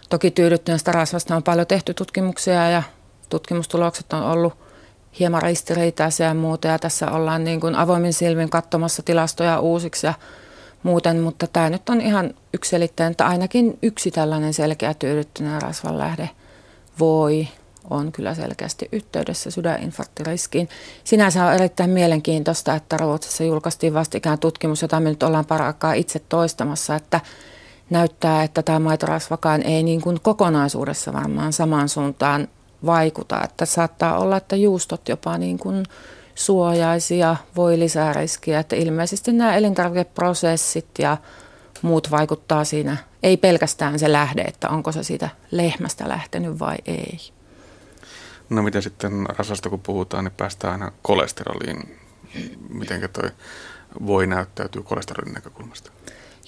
toki tyydyttyneestä rasvasta on paljon tehty tutkimuksia ja tutkimustulokset on ollut hieman ristiriitaisia ja muuta ja tässä ollaan niin kuin avoimin silmin katsomassa tilastoja uusiksi ja muuten, mutta tämä nyt on ihan yksilitteinen, että ainakin yksi tällainen selkeä tyydyttyneen rasvan lähde voi on kyllä selkeästi yhteydessä sydäninfarktiriskiin. Sinänsä on erittäin mielenkiintoista, että Ruotsissa julkaistiin vastikään tutkimus, jota me nyt ollaan paraikaa itse toistamassa, että näyttää, että tämä maitorasvakaan ei niin kuin kokonaisuudessa varmaan samaan suuntaan vaikuta. Että saattaa olla, että juustot jopa niin kuin suojaisia voi lisää riskiä. Että ilmeisesti nämä elintarvikeprosessit ja muut vaikuttaa siinä. Ei pelkästään se lähde, että onko se siitä lehmästä lähtenyt vai ei. No mitä sitten rasvasta kun puhutaan, niin päästään aina kolesteroliin. Miten toi voi näyttäytyy kolesterolin näkökulmasta?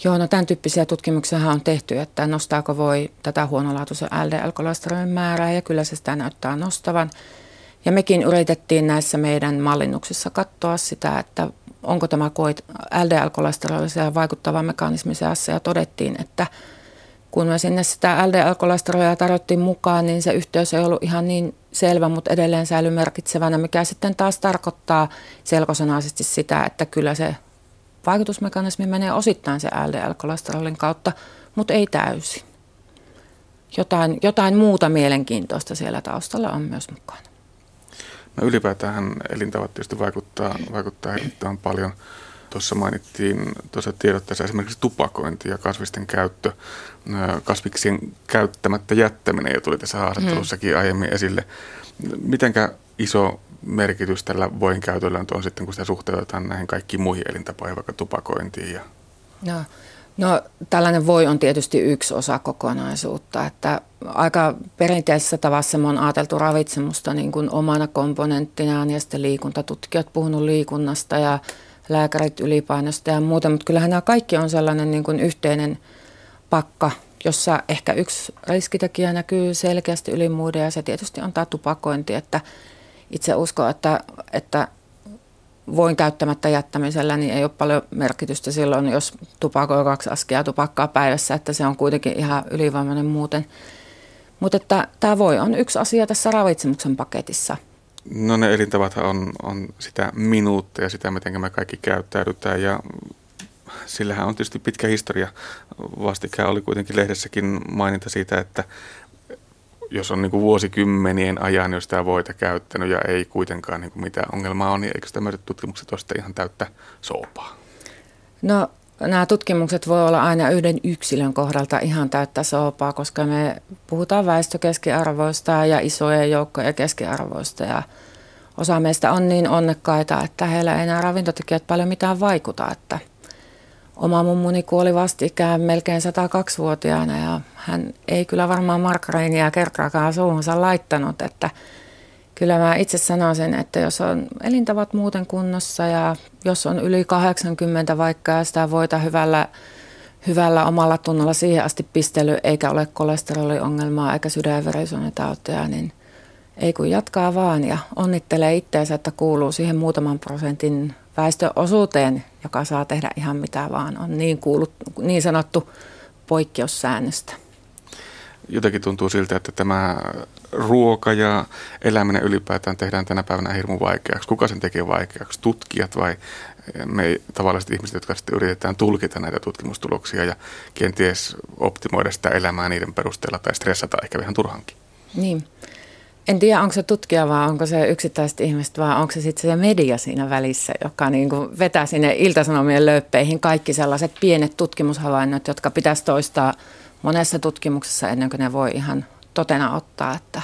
Joo, no tämän tyyppisiä tutkimuksia on tehty, että nostaako voi tätä huonolaatuisen LDL-kolesterolin määrää ja kyllä se sitä näyttää nostavan. Ja mekin yritettiin näissä meidän mallinnuksissa katsoa sitä, että onko tämä LDL-kolesterolisia vaikuttava mekanismi seassa ja todettiin, että kun me sinne sitä LDL-kolesterolia tarjottiin mukaan, niin se yhteys ei ollut ihan niin selvä, mutta edelleen säilyy merkitsevänä, mikä sitten taas tarkoittaa selkosanaisesti sitä, että kyllä se vaikutusmekanismi menee osittain se LDL-kolesterolin kautta, mutta ei täysin. Jotain, jotain muuta mielenkiintoista siellä taustalla on myös mukana. No ylipäätään elintavat tietysti vaikuttaa, vaikuttaa erittäin paljon. Tuossa mainittiin tuossa tiedotteessa esimerkiksi tupakointi ja kasvisten käyttö. Kasviksien käyttämättä jättäminen jo tuli tässä haastattelussakin aiemmin esille. Mitenkä iso merkitys tällä voin käytöllä on sitten, kun sitä suhteutetaan näihin kaikkiin muihin elintapoihin, vaikka tupakointiin? Ja... No, no, tällainen voi on tietysti yksi osa kokonaisuutta, että aika perinteisessä tavassa me on ajateltu ravitsemusta niin kuin omana komponenttinaan ja sitten liikuntatutkijat puhunut liikunnasta ja lääkärit ylipainosta ja muuta, mutta kyllähän nämä kaikki on sellainen niin kuin yhteinen pakka, jossa ehkä yksi riskitekijä näkyy selkeästi yli muiden ja se tietysti on tämä tupakointi, että itse uskon, että, että voin käyttämättä jättämisellä, niin ei ole paljon merkitystä silloin, jos tupakoi kaksi askia tupakkaa päivässä, että se on kuitenkin ihan ylivoimainen muuten. Mutta että tämä voi on yksi asia tässä ravitsemuksen paketissa. No ne elintavat on, on sitä minuuttia, sitä miten me kaikki käyttäydytään ja sillähän on tietysti pitkä historia. Vastikään oli kuitenkin lehdessäkin maininta siitä, että jos on niin kuin vuosikymmenien ajan jo sitä voita käyttänyt ja ei kuitenkaan niin kuin mitään ongelmaa on, niin eikö tämmöiset tutkimukset ole ihan täyttä soopaa? No nämä tutkimukset voi olla aina yhden yksilön kohdalta ihan täyttä soopaa, koska me puhutaan väestökeskiarvoista ja isojen joukkojen keskiarvoista ja osa meistä on niin onnekkaita, että heillä ei enää ravintotekijät paljon mitään vaikuta, että – Oma mummuni kuoli vastikään melkein 102-vuotiaana ja hän ei kyllä varmaan markkariinia kertaakaan suuhunsa laittanut, että kyllä mä itse sanoisin, että jos on elintavat muuten kunnossa ja jos on yli 80 vaikka ja sitä voita hyvällä, hyvällä omalla tunnolla siihen asti pistely eikä ole kolesteroliongelmaa eikä sydänverisuonitautia, niin ei kun jatkaa vaan ja onnittelee itseensä, että kuuluu siihen muutaman prosentin väestöosuuteen, joka saa tehdä ihan mitä vaan, on niin, kuulut, niin sanottu poikkeussäännöstä. Jotenkin tuntuu siltä, että tämä ruoka ja eläminen ylipäätään tehdään tänä päivänä hirmu vaikeaksi. Kuka sen tekee vaikeaksi? Tutkijat vai me tavalliset ihmiset, jotka sitten yritetään tulkita näitä tutkimustuloksia ja kenties optimoida sitä elämää niiden perusteella tai stressata ehkä vähän turhankin? Niin. En tiedä, onko se tutkija vai onko se yksittäiset ihmiset vai onko se sitten se media siinä välissä, joka niin kuin vetää sinne iltasanomien lööppeihin kaikki sellaiset pienet tutkimushavainnot, jotka pitäisi toistaa monessa tutkimuksessa ennen kuin ne voi ihan totena ottaa. Että,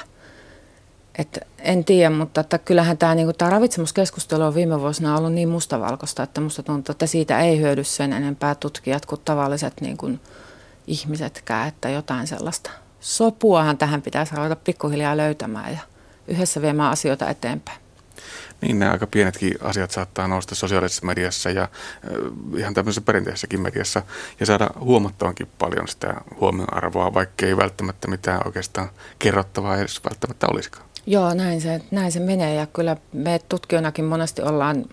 että en tiedä, mutta että kyllähän tämä, niin kuin, tämä ravitsemuskeskustelu on viime vuosina ollut niin mustavalkoista, että musta tuntuu, että siitä ei hyödy sen enempää tutkijat kuin tavalliset niin kuin, ihmisetkään, että jotain sellaista – sopuahan tähän pitäisi ruveta pikkuhiljaa löytämään ja yhdessä viemään asioita eteenpäin. Niin, nämä aika pienetkin asiat saattaa nousta sosiaalisessa mediassa ja ihan tämmöisessä perinteisessäkin mediassa ja saada huomattavankin paljon sitä huomioarvoa, vaikka ei välttämättä mitään oikeastaan kerrottavaa edes välttämättä olisikaan. Joo, näin se, näin se menee ja kyllä me tutkijoinakin monesti ollaan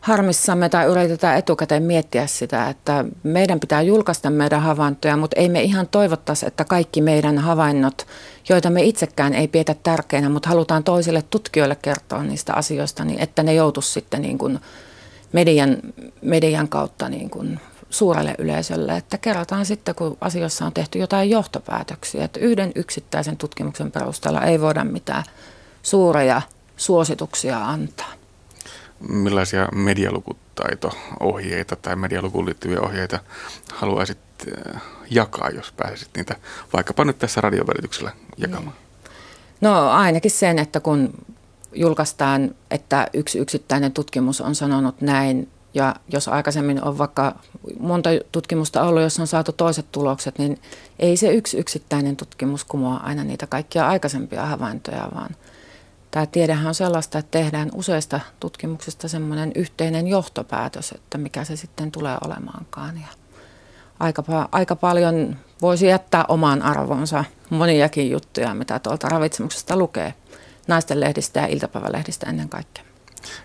harmissamme tai yritetään etukäteen miettiä sitä, että meidän pitää julkaista meidän havaintoja, mutta ei me ihan toivottaisi, että kaikki meidän havainnot, joita me itsekään ei pidetä tärkeänä, mutta halutaan toisille tutkijoille kertoa niistä asioista, niin että ne joutuisi sitten niin kuin median, median kautta niin kuin suurelle yleisölle, että kerrotaan sitten, kun asioissa on tehty jotain johtopäätöksiä, että yhden yksittäisen tutkimuksen perusteella ei voida mitään suuria suosituksia antaa millaisia medialukutaito-ohjeita tai medialukuun liittyviä ohjeita haluaisit äh, jakaa, jos pääsisit niitä vaikkapa nyt tässä radiovälityksellä jakamaan? No ainakin sen, että kun julkaistaan, että yksi yksittäinen tutkimus on sanonut näin, ja jos aikaisemmin on vaikka monta tutkimusta ollut, jos on saatu toiset tulokset, niin ei se yksi yksittäinen tutkimus kumoa aina niitä kaikkia aikaisempia havaintoja, vaan – tämä tiedehän on sellaista, että tehdään useista tutkimuksista semmoinen yhteinen johtopäätös, että mikä se sitten tulee olemaankaan. Ja aika, aika paljon voisi jättää omaan arvonsa moniakin juttuja, mitä tuolta ravitsemuksesta lukee. Naisten lehdistä ja iltapäivälehdistä ennen kaikkea.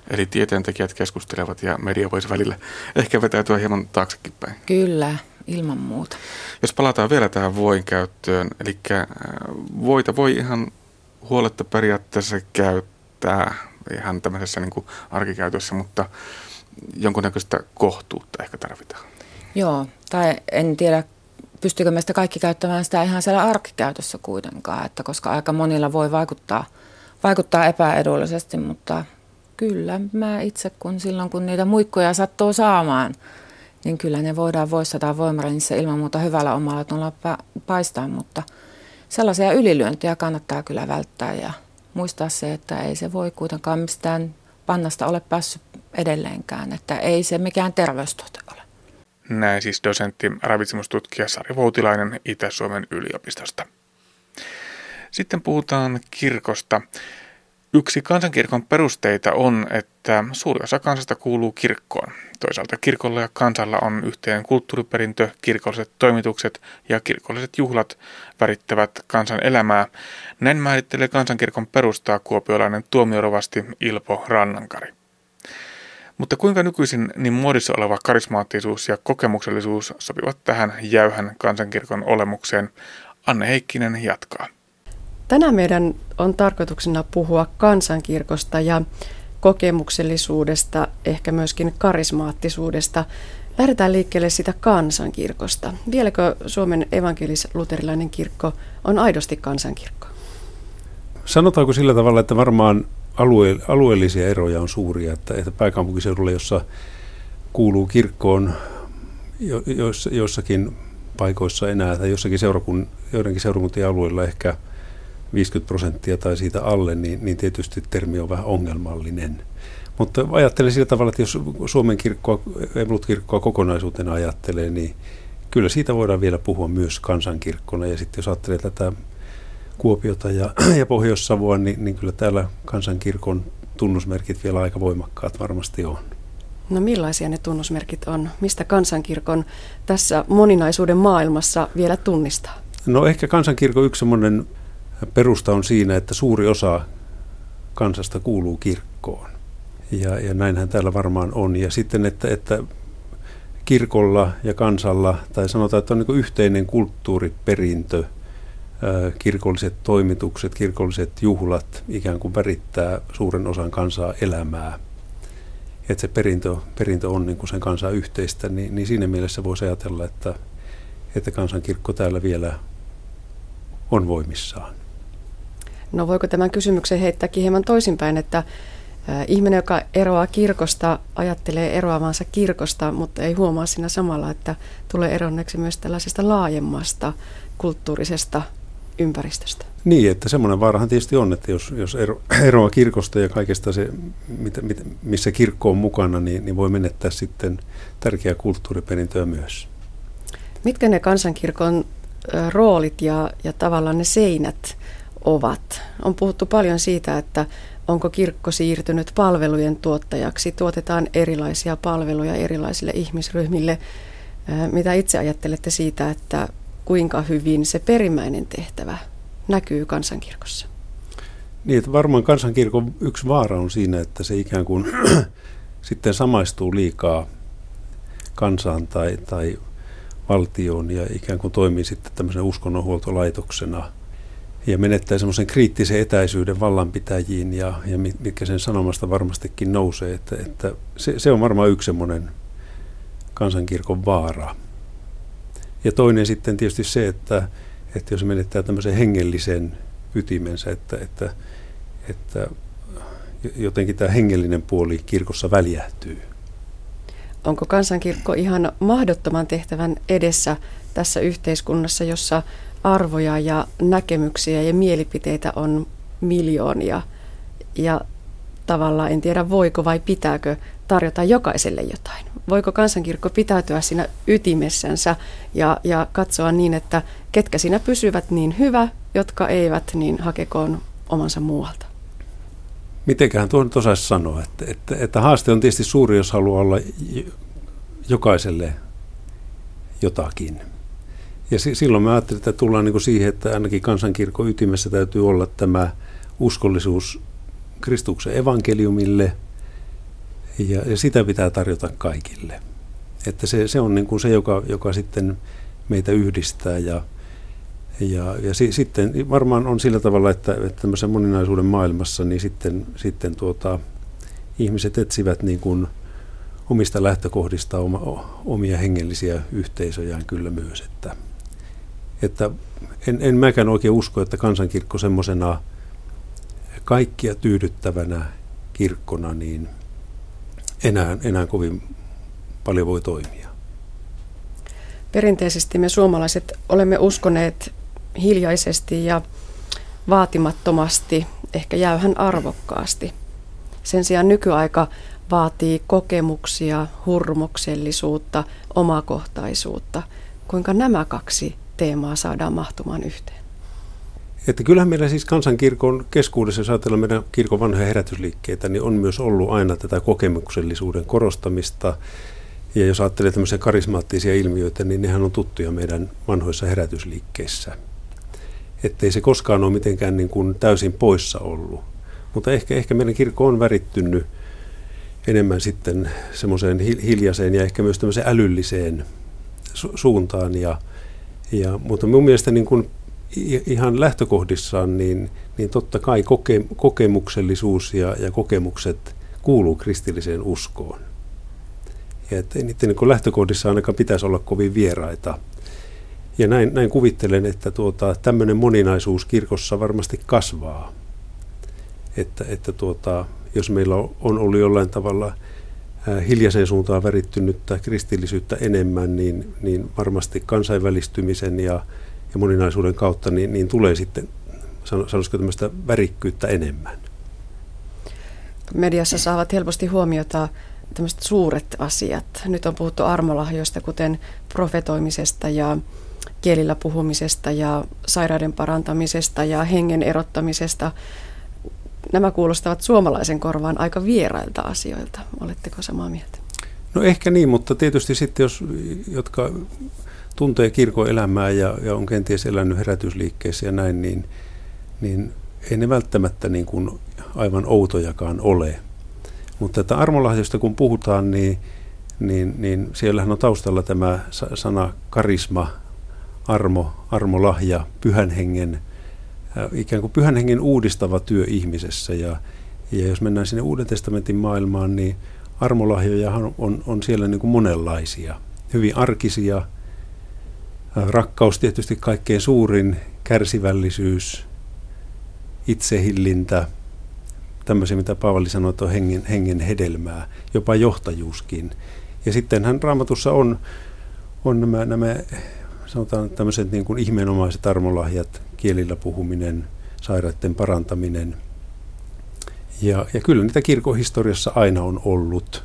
Eli tieteentekijät keskustelevat ja media voisi välillä ehkä vetäytyä hieman taaksekin päin. Kyllä, ilman muuta. Jos palataan vielä tähän voin käyttöön, eli äh, voita voi ihan huoletta periaatteessa käyttää ihan tämmöisessä niin kuin arkikäytössä, mutta jonkunnäköistä kohtuutta ehkä tarvitaan. Joo, tai en tiedä, pystyykö meistä kaikki käyttämään sitä ihan siellä arkikäytössä kuitenkaan, että koska aika monilla voi vaikuttaa, vaikuttaa epäedullisesti, mutta kyllä mä itse, kun silloin kun niitä muikkoja sattuu saamaan, niin kyllä ne voidaan voissata voimarinissa ilman muuta hyvällä omalla tuolla paistaa, mutta sellaisia ylilyöntiä kannattaa kyllä välttää ja muistaa se, että ei se voi kuitenkaan mistään pannasta ole päässyt edelleenkään, että ei se mikään terveystuote ole. Näin siis dosentti ravitsemustutkija Sari Voutilainen Itä-Suomen yliopistosta. Sitten puhutaan kirkosta. Yksi kansankirkon perusteita on, että suuri osa kansasta kuuluu kirkkoon. Toisaalta kirkolla ja kansalla on yhteen kulttuuriperintö, kirkolliset toimitukset ja kirkolliset juhlat värittävät kansan elämää. Näin määrittelee kansankirkon perustaa kuopiolainen tuomiorovasti Ilpo Rannankari. Mutta kuinka nykyisin niin muodissa oleva karismaattisuus ja kokemuksellisuus sopivat tähän jäyhän kansankirkon olemukseen? Anne Heikkinen jatkaa. Tänään meidän on tarkoituksena puhua kansankirkosta ja kokemuksellisuudesta, ehkä myöskin karismaattisuudesta. Lähdetään liikkeelle sitä kansankirkosta. Vieläkö Suomen evankelis-luterilainen kirkko on aidosti kansankirkko? Sanotaanko sillä tavalla, että varmaan alue, alueellisia eroja on suuria, että, että pääkaupunkiseudulla, jossa kuuluu kirkkoon jo, joissakin paikoissa enää tai jossakin seurakun, joidenkin seurakuntien alueilla ehkä – 50 prosenttia tai siitä alle, niin, niin tietysti termi on vähän ongelmallinen. Mutta ajattelen sillä tavalla, että jos Suomen kirkkoa, kirkkoa kokonaisuutena ajattelee, niin kyllä siitä voidaan vielä puhua myös kansankirkkona. Ja sitten jos ajattelee tätä Kuopiota ja, <clears throat> ja Pohjois-Savoa, niin, niin kyllä täällä kansankirkon tunnusmerkit vielä aika voimakkaat varmasti on. No millaisia ne tunnusmerkit on? Mistä kansankirkon tässä moninaisuuden maailmassa vielä tunnistaa? No ehkä kansankirkon yksi semmoinen perusta on siinä, että suuri osa kansasta kuuluu kirkkoon. Ja, ja näinhän täällä varmaan on. Ja sitten, että, että kirkolla ja kansalla, tai sanotaan, että on niin yhteinen kulttuuriperintö, kirkolliset toimitukset, kirkolliset juhlat ikään kuin värittää suuren osan kansaa elämää. Että se perintö, perintö on niin kuin sen kansan yhteistä, niin, niin siinä mielessä voisi ajatella, että, että kansankirkko täällä vielä on voimissaan. No voiko tämän kysymyksen heittääkin hieman toisinpäin, että ihminen, joka eroaa kirkosta, ajattelee eroavansa kirkosta, mutta ei huomaa siinä samalla, että tulee eronneeksi myös tällaisesta laajemmasta kulttuurisesta ympäristöstä. Niin, että semmoinen vaarahan tietysti on, että jos, jos ero, <clears throat> eroaa kirkosta ja kaikesta se, mit, mit, missä kirkko on mukana, niin, niin voi menettää sitten tärkeää kulttuuriperintöä myös. Mitkä ne kansankirkon roolit ja, ja tavallaan ne seinät ovat. On puhuttu paljon siitä, että onko kirkko siirtynyt palvelujen tuottajaksi. Tuotetaan erilaisia palveluja erilaisille ihmisryhmille. Mitä itse ajattelette siitä, että kuinka hyvin se perimmäinen tehtävä näkyy kansankirkossa? Niin, että varmaan kansankirkon yksi vaara on siinä, että se ikään kuin <clears throat> sitten samaistuu liikaa kansaan tai, tai valtioon ja ikään kuin toimii sitten tämmöisen uskonnonhuoltolaitoksena – ja menettää semmoisen kriittisen etäisyyden vallanpitäjiin ja, ja mitkä sen sanomasta varmastikin nousee. Että, että se, se on varmaan yksi semmoinen kansankirkon vaara. Ja toinen sitten tietysti se, että, että jos menettää tämmöisen hengellisen ytimensä, että, että, että jotenkin tämä hengellinen puoli kirkossa väljähtyy. Onko kansankirkko ihan mahdottoman tehtävän edessä tässä yhteiskunnassa, jossa arvoja ja näkemyksiä ja mielipiteitä on miljoonia. Ja tavallaan en tiedä voiko vai pitääkö tarjota jokaiselle jotain. Voiko kansankirkko pitäytyä siinä ytimessänsä ja, ja katsoa niin, että ketkä siinä pysyvät niin hyvä, jotka eivät, niin hakekoon omansa muualta. Mitenköhän tuon nyt osaisi sanoa, että, että, että haaste on tietysti suuri, jos haluaa olla jokaiselle jotakin. Ja silloin mä ajattelin, että tullaan niin siihen, että ainakin kansankirkon ytimessä täytyy olla tämä uskollisuus Kristuksen evankeliumille, ja, ja sitä pitää tarjota kaikille. Että se, se on niin kuin se, joka, joka sitten meitä yhdistää ja, ja, ja si, sitten varmaan on sillä tavalla, että, että tämmöisen moninaisuuden maailmassa niin sitten, sitten tuota, ihmiset etsivät niin kuin omista lähtökohdista oma, omia hengellisiä yhteisöjään kyllä myös. Että, että en, en mäkään oikein usko, että kansankirkko semmoisena kaikkia tyydyttävänä kirkkona, niin enää, enää kovin paljon voi toimia. Perinteisesti me suomalaiset olemme uskoneet hiljaisesti ja vaatimattomasti, ehkä jäyhän arvokkaasti. Sen sijaan nykyaika vaatii kokemuksia, hurmoksellisuutta, omakohtaisuutta. Kuinka nämä kaksi teemaa saadaan mahtumaan yhteen? Että kyllähän meillä siis kansankirkon keskuudessa, jos ajatellaan meidän kirkon vanhoja herätysliikkeitä, niin on myös ollut aina tätä kokemuksellisuuden korostamista. Ja jos ajattelee tämmöisiä karismaattisia ilmiöitä, niin nehän on tuttuja meidän vanhoissa herätysliikkeissä. Että ei se koskaan ole mitenkään niin kuin täysin poissa ollut. Mutta ehkä, ehkä meidän kirkko on värittynyt enemmän sitten semmoiseen hiljaiseen ja ehkä myös tämmöiseen älylliseen su- suuntaan. Ja, ja, mutta mun mielestä niin kuin ihan lähtökohdissaan, niin, niin totta kai koke, kokemuksellisuus ja, ja kokemukset kuuluu kristilliseen uskoon. Ja että niiden niin lähtökohdissa ainakaan pitäisi olla kovin vieraita. Ja näin, näin kuvittelen, että tuota, tämmöinen moninaisuus kirkossa varmasti kasvaa. Että, että tuota, jos meillä on ollut jollain tavalla hiljaiseen suuntaan värittynyttä kristillisyyttä enemmän, niin, niin varmasti kansainvälistymisen ja, ja moninaisuuden kautta niin, niin tulee sitten, sanoisiko tämmöistä värikkyyttä enemmän. Mediassa saavat helposti huomiota tämmöiset suuret asiat. Nyt on puhuttu armolahjoista, kuten profetoimisesta ja kielillä puhumisesta ja sairauden parantamisesta ja hengen erottamisesta. Nämä kuulostavat suomalaisen korvaan aika vierailta asioilta. Oletteko samaa mieltä? No ehkä niin, mutta tietysti sitten jos, jotka tuntee kirkon elämää ja, ja on kenties elänyt herätysliikkeessä ja näin, niin, niin ei ne välttämättä niin kuin aivan outojakaan ole. Mutta että armolahjoista kun puhutaan, niin, niin, niin siellähän on taustalla tämä sana karisma, armo, armolahja, pyhän hengen, ikään kuin pyhän hengen uudistava työ ihmisessä. Ja, ja jos mennään sinne Uuden testamentin maailmaan, niin armolahjoja on, on siellä niin kuin monenlaisia, hyvin arkisia, Rakkaus tietysti kaikkein suurin, kärsivällisyys, itsehillintä, tämmöisiä, mitä Paavali sanoi, että on hengen, hengen hedelmää, jopa johtajuuskin. Ja sitten hän raamatussa on, on nämä, nämä sanotaan tämmöiset niin kuin ihmeenomaiset armolahjat, kielillä puhuminen, sairaiden parantaminen. Ja, ja kyllä niitä kirkohistoriassa aina on ollut.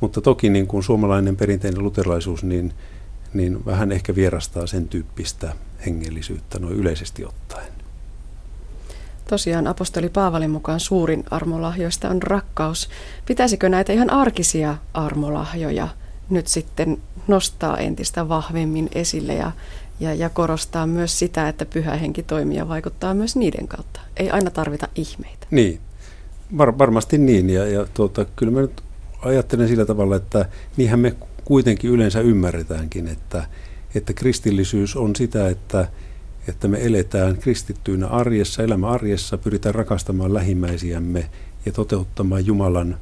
Mutta toki niin kuin suomalainen perinteinen luterilaisuus, niin niin vähän ehkä vierastaa sen tyyppistä hengellisyyttä noin yleisesti ottaen. Tosiaan apostoli Paavalin mukaan suurin armolahjoista on rakkaus. Pitäisikö näitä ihan arkisia armolahjoja nyt sitten nostaa entistä vahvemmin esille ja, ja, ja korostaa myös sitä, että pyhä henki toimii ja vaikuttaa myös niiden kautta? Ei aina tarvita ihmeitä. Niin, Var, varmasti niin. Ja, ja tuota, kyllä mä nyt ajattelen sillä tavalla, että niinhän me kuitenkin yleensä ymmärretäänkin, että, että kristillisyys on sitä, että, että me eletään kristittyinä arjessa, elämä arjessa, pyritään rakastamaan lähimmäisiämme ja toteuttamaan Jumalan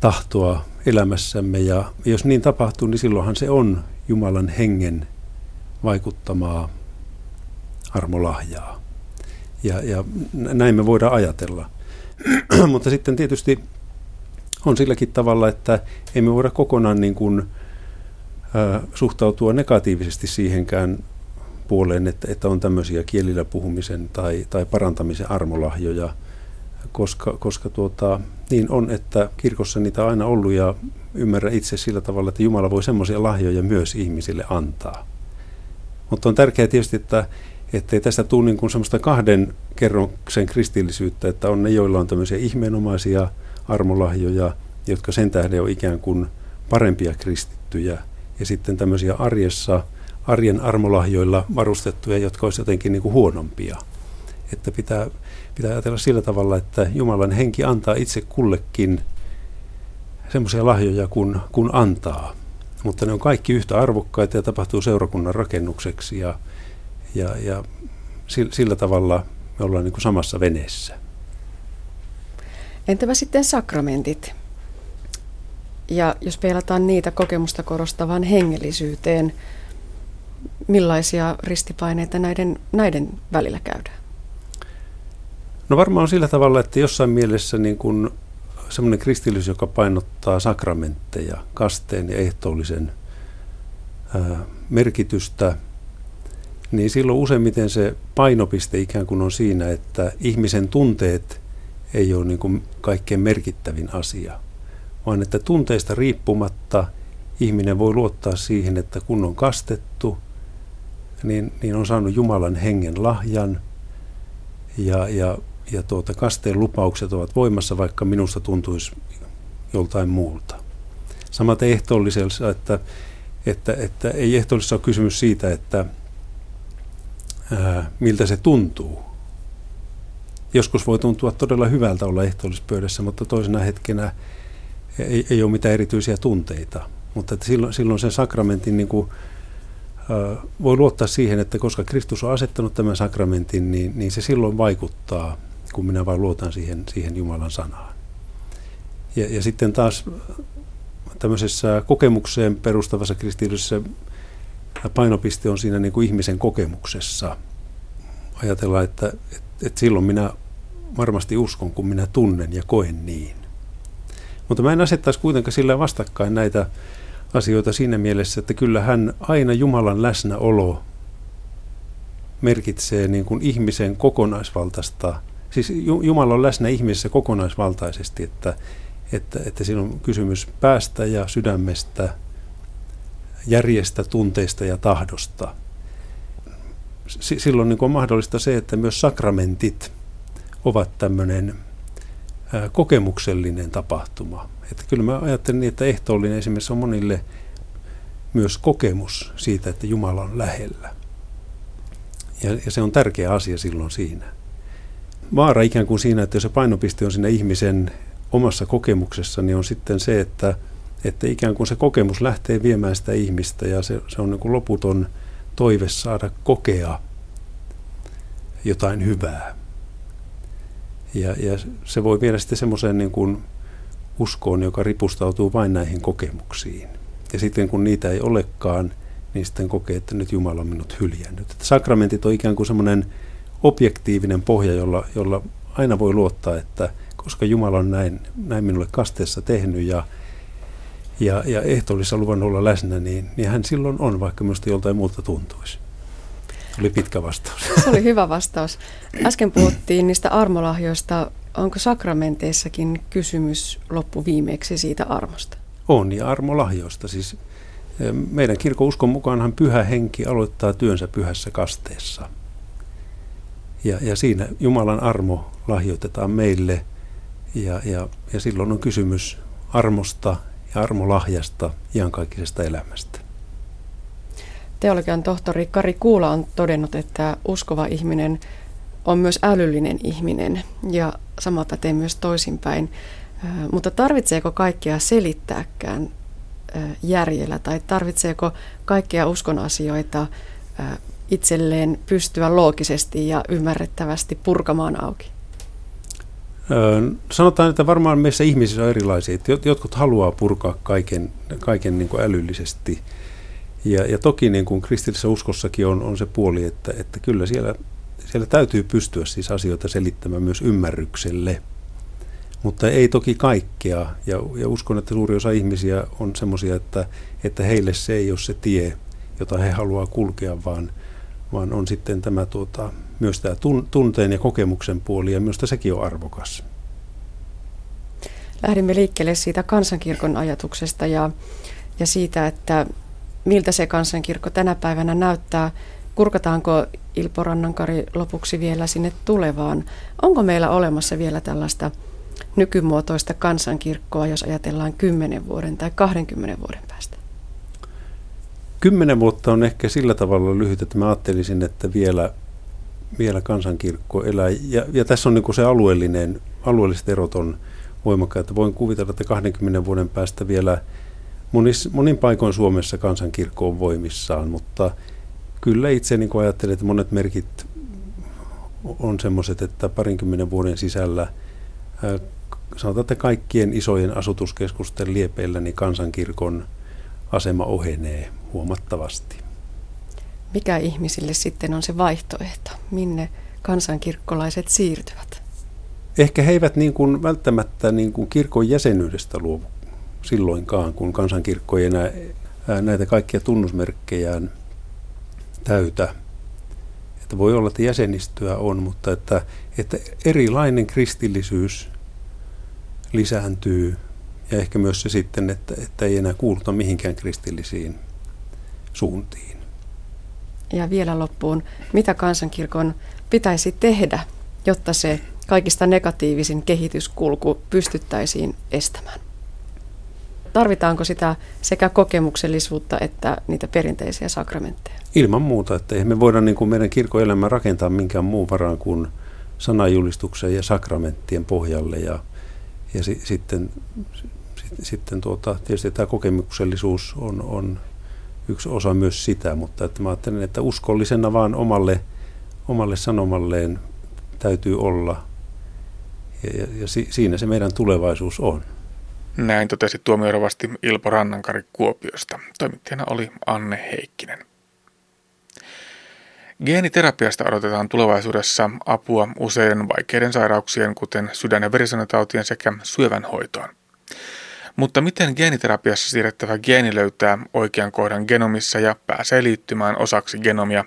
tahtoa elämässämme. Ja jos niin tapahtuu, niin silloinhan se on Jumalan hengen vaikuttamaa armolahjaa. Ja, ja näin me voidaan ajatella. <clears throat> Mutta sitten tietysti on silläkin tavalla, että emme voida kokonaan niin kuin, ä, suhtautua negatiivisesti siihenkään puoleen, että, että on tämmöisiä kielillä puhumisen tai, tai parantamisen armolahjoja, koska, koska tuota, niin on, että kirkossa niitä on aina ollut ja ymmärrä itse sillä tavalla, että Jumala voi semmoisia lahjoja myös ihmisille antaa. Mutta on tärkeää tietysti, että ei tästä tule niin kuin semmoista kahden kerroksen kristillisyyttä, että on ne, joilla on tämmöisiä ihmeenomaisia armolahjoja, jotka sen tähden on ikään kuin parempia kristittyjä, ja sitten tämmöisiä arjessa, arjen armolahjoilla varustettuja, jotka olisivat jotenkin niin kuin huonompia. Että pitää, pitää ajatella sillä tavalla, että Jumalan henki antaa itse kullekin semmoisia lahjoja kun, kun antaa. Mutta ne on kaikki yhtä arvokkaita ja tapahtuu seurakunnan rakennukseksi ja, ja, ja sillä tavalla me ollaan niin kuin samassa veneessä. Entäpä sitten sakramentit? Ja jos peilataan niitä kokemusta korostavan hengellisyyteen, millaisia ristipaineita näiden, näiden välillä käydään? No varmaan sillä tavalla, että jossain mielessä niin kuin semmoinen kristillisyys, joka painottaa sakramentteja, kasteen ja ehtoollisen merkitystä, niin silloin useimmiten se painopiste ikään kuin on siinä, että ihmisen tunteet ei ole niin kuin kaikkein merkittävin asia, vaan että tunteista riippumatta ihminen voi luottaa siihen, että kun on kastettu, niin, niin on saanut Jumalan hengen lahjan ja, ja, ja tuota, kasteen lupaukset ovat voimassa, vaikka minusta tuntuisi joltain muulta. Samaten ehtoollisessa, että, että, että ei ehtoollisessa ole kysymys siitä, että ää, miltä se tuntuu. Joskus voi tuntua todella hyvältä olla ehtoollispöydässä, mutta toisena hetkenä ei, ei ole mitään erityisiä tunteita. Mutta että silloin, silloin sen sakramentin niin kuin, voi luottaa siihen, että koska Kristus on asettanut tämän sakramentin, niin, niin se silloin vaikuttaa, kun minä vain luotan siihen, siihen Jumalan sanaan. Ja, ja sitten taas tämmöisessä kokemukseen perustavassa kristillisessä painopiste on siinä niin kuin ihmisen kokemuksessa. Ajatellaan, että, että, että silloin minä varmasti uskon, kun minä tunnen ja koen niin. Mutta mä en asettaisi kuitenkaan sillä vastakkain näitä asioita siinä mielessä, että kyllä hän aina Jumalan läsnäolo merkitsee niin kuin ihmisen kokonaisvaltaista, siis Jumala on läsnä ihmisessä kokonaisvaltaisesti, että, että, että siinä on kysymys päästä ja sydämestä, järjestä, tunteista ja tahdosta. Silloin niin on mahdollista se, että myös sakramentit ovat tämmöinen kokemuksellinen tapahtuma. Että kyllä mä ajattelen niin, että ehtoollinen esimerkiksi on monille myös kokemus siitä, että Jumala on lähellä. Ja, ja se on tärkeä asia silloin siinä. Vaara ikään kuin siinä, että jos se painopiste on siinä ihmisen omassa kokemuksessa, niin on sitten se, että, että ikään kuin se kokemus lähtee viemään sitä ihmistä ja se, se on niin kuin loputon toive saada kokea jotain hyvää. Ja, ja se voi viedä sitten semmoiseen niin uskoon, joka ripustautuu vain näihin kokemuksiin. Ja sitten kun niitä ei olekaan, niin sitten kokee, että nyt Jumala on minut hyljännyt. Sakramentit on ikään kuin semmoinen objektiivinen pohja, jolla, jolla aina voi luottaa, että koska Jumala on näin, näin minulle kasteessa tehnyt ja, ja, ja ehtoollisessa luvannut olla läsnä, niin, niin hän silloin on, vaikka minusta joltain muuta tuntuisi. Oli pitkä vastaus. Se oli hyvä vastaus. Äsken puhuttiin niistä armolahjoista. Onko sakramenteissakin kysymys loppuviimeksi siitä armosta? On, ja armolahjoista. Siis eh, meidän kirkon uskon mukaanhan pyhä henki aloittaa työnsä pyhässä kasteessa. Ja, ja siinä Jumalan armo lahjoitetaan meille, ja, ja, ja silloin on kysymys armosta ja armolahjasta iankaikkisesta elämästä. Teologian tohtori Kari Kuula on todennut, että uskova ihminen on myös älyllinen ihminen ja sama pätee myös toisinpäin. Mutta tarvitseeko kaikkea selittääkään järjellä tai tarvitseeko kaikkia uskon asioita itselleen pystyä loogisesti ja ymmärrettävästi purkamaan auki? Sanotaan, että varmaan meissä ihmisissä on erilaisia. Jotkut haluaa purkaa kaiken, kaiken niin kuin älyllisesti – ja, ja toki niin kuin kristillisessä uskossakin on, on se puoli, että, että kyllä siellä, siellä täytyy pystyä siis asioita selittämään myös ymmärrykselle. Mutta ei toki kaikkea. Ja, ja uskon, että suuri osa ihmisiä on semmoisia, että, että heille se ei ole se tie, jota he haluaa kulkea, vaan, vaan on sitten tämä tuota, myös tämä tunteen ja kokemuksen puoli, ja myös sekin on arvokas. Lähdimme liikkeelle siitä kansankirkon ajatuksesta ja, ja siitä, että miltä se kansankirkko tänä päivänä näyttää. Kurkataanko Ilpo Rannankari lopuksi vielä sinne tulevaan? Onko meillä olemassa vielä tällaista nykymuotoista kansankirkkoa, jos ajatellaan 10 vuoden tai 20 vuoden päästä? Kymmenen vuotta on ehkä sillä tavalla lyhyt, että mä ajattelisin, että vielä, vielä kansankirkko elää. Ja, ja tässä on niin se alueellinen, alueelliset erot on voimakkaat. Voin kuvitella, että 20 vuoden päästä vielä – monis, monin paikoin Suomessa kansankirkko on voimissaan, mutta kyllä itse niin ajattelen, että monet merkit on semmoiset, että parinkymmenen vuoden sisällä sanotaan, että kaikkien isojen asutuskeskusten liepeillä niin kansankirkon asema ohenee huomattavasti. Mikä ihmisille sitten on se vaihtoehto? Minne kansankirkkolaiset siirtyvät? ehkä he eivät niin kuin välttämättä niin kuin kirkon jäsenyydestä luovu silloinkaan, kun kansankirkko ei enää näitä kaikkia tunnusmerkkejään täytä. Että voi olla, että jäsenistöä on, mutta että, että erilainen kristillisyys lisääntyy ja ehkä myös se sitten, että, että ei enää kuuluta mihinkään kristillisiin suuntiin. Ja vielä loppuun, mitä kansankirkon pitäisi tehdä, jotta se kaikista negatiivisin kehityskulku pystyttäisiin estämään? Tarvitaanko sitä sekä kokemuksellisuutta että niitä perinteisiä sakramentteja? Ilman muuta, että eihän me voida niin kuin meidän kirkoelämää rakentaa minkään muun varaan kuin sanajulistuksen ja sakramenttien pohjalle. Ja, ja si, sitten, sitten tuota, tietysti tämä kokemuksellisuus on, on yksi osa myös sitä, mutta että mä ajattelen, että uskollisena vaan omalle, omalle sanomalleen täytyy olla. Ja, ja, ja si, siinä se meidän tulevaisuus on. Näin totesi tuomiorovasti Ilpo Rannankari Kuopiosta. Toimittajana oli Anne Heikkinen. Geeniterapiasta odotetaan tulevaisuudessa apua useiden vaikeiden sairauksien, kuten sydän- ja verisuonitautien sekä syövän hoitoon. Mutta miten geeniterapiassa siirrettävä geeni löytää oikean kohdan genomissa ja pääsee liittymään osaksi genomia?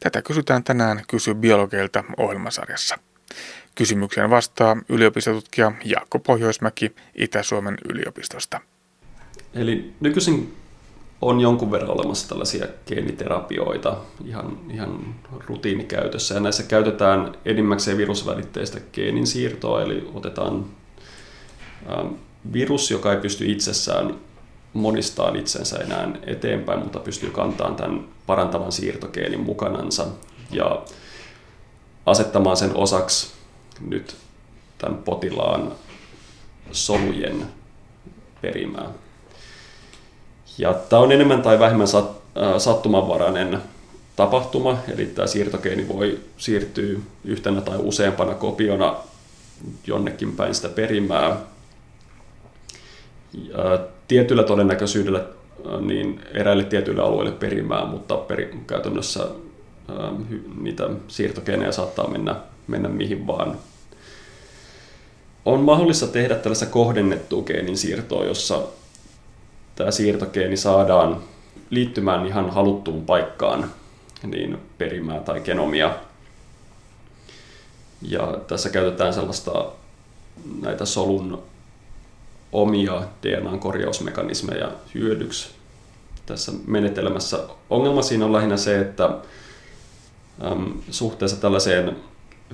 Tätä kysytään tänään Kysy biologeilta ohjelmasarjassa. Kysymykseen vastaa yliopistotutkija Jaakko Pohjoismäki Itä-Suomen yliopistosta. Eli nykyisin on jonkun verran olemassa tällaisia geeniterapioita ihan, ihan rutiinikäytössä. Ja näissä käytetään enimmäkseen virusvälitteistä geenin siirtoa, eli otetaan ähm, virus, joka ei pysty itsessään monistaan itsensä enää eteenpäin, mutta pystyy kantamaan tämän parantavan siirtogeenin mukanansa ja asettamaan sen osaksi nyt tämän potilaan solujen perimää. Ja tämä on enemmän tai vähemmän sat, äh, sattumanvarainen tapahtuma, eli tämä siirtogeeni voi siirtyä yhtenä tai useampana kopiona jonnekin päin sitä perimää. Ja tietyllä todennäköisyydellä äh, niin eräille tietyille alueille perimää, mutta peri, käytännössä äh, niitä siirtogeenejä saattaa mennä, mennä mihin vaan. On mahdollista tehdä tällaista kohdennettua geenin siirtoa, jossa tämä siirtogeeni saadaan liittymään ihan haluttuun paikkaan, niin perimää tai genomia. Ja tässä käytetään sellaista näitä solun omia DNA-korjausmekanismeja hyödyksi tässä menetelmässä. Ongelma siinä on lähinnä se, että äm, suhteessa tällaiseen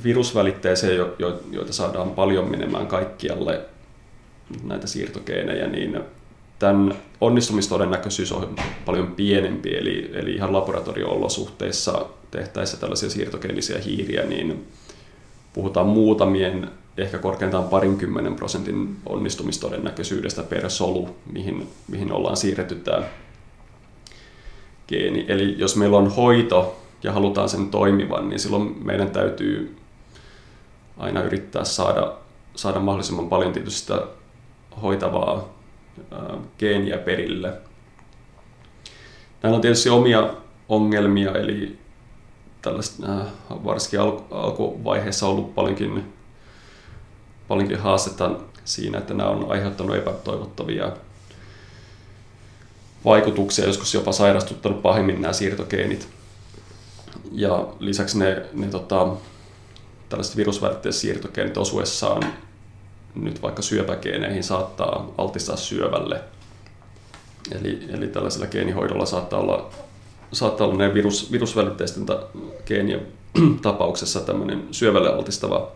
virusvälitteeseen, jo, jo, joita saadaan paljon menemään kaikkialle näitä siirtogeenejä, niin tämän onnistumistodennäköisyys on paljon pienempi, eli, eli ihan laboratorio-olosuhteissa tehtäessä tällaisia siirtogeenisiä hiiriä, niin puhutaan muutamien, ehkä korkeintaan parinkymmenen prosentin onnistumistodennäköisyydestä per solu, mihin, mihin ollaan siirretty tämä geeni. Eli jos meillä on hoito ja halutaan sen toimivan, niin silloin meidän täytyy aina yrittää saada, saada mahdollisimman paljon tietysti sitä hoitavaa geeniä perille. Näillä on tietysti omia ongelmia, eli tällaista, varsinkin alku, alkuvaiheessa ollut paljonkin, paljonkin haastetta siinä, että nämä on aiheuttanut epätoivottavia vaikutuksia, joskus jopa sairastuttanut pahimmin nämä siirtogeenit. Ja lisäksi ne, ne tota, tällaiset virusvälitteiset siirtogeenit osuessaan nyt vaikka syöpägeeneihin saattaa altistaa syövälle. Eli, eli tällaisella geenihoidolla saattaa olla, saattaa olla ne virus, virusvälitteisten ta, geenien <clears throat> tapauksessa tämmöinen syövälle altistava,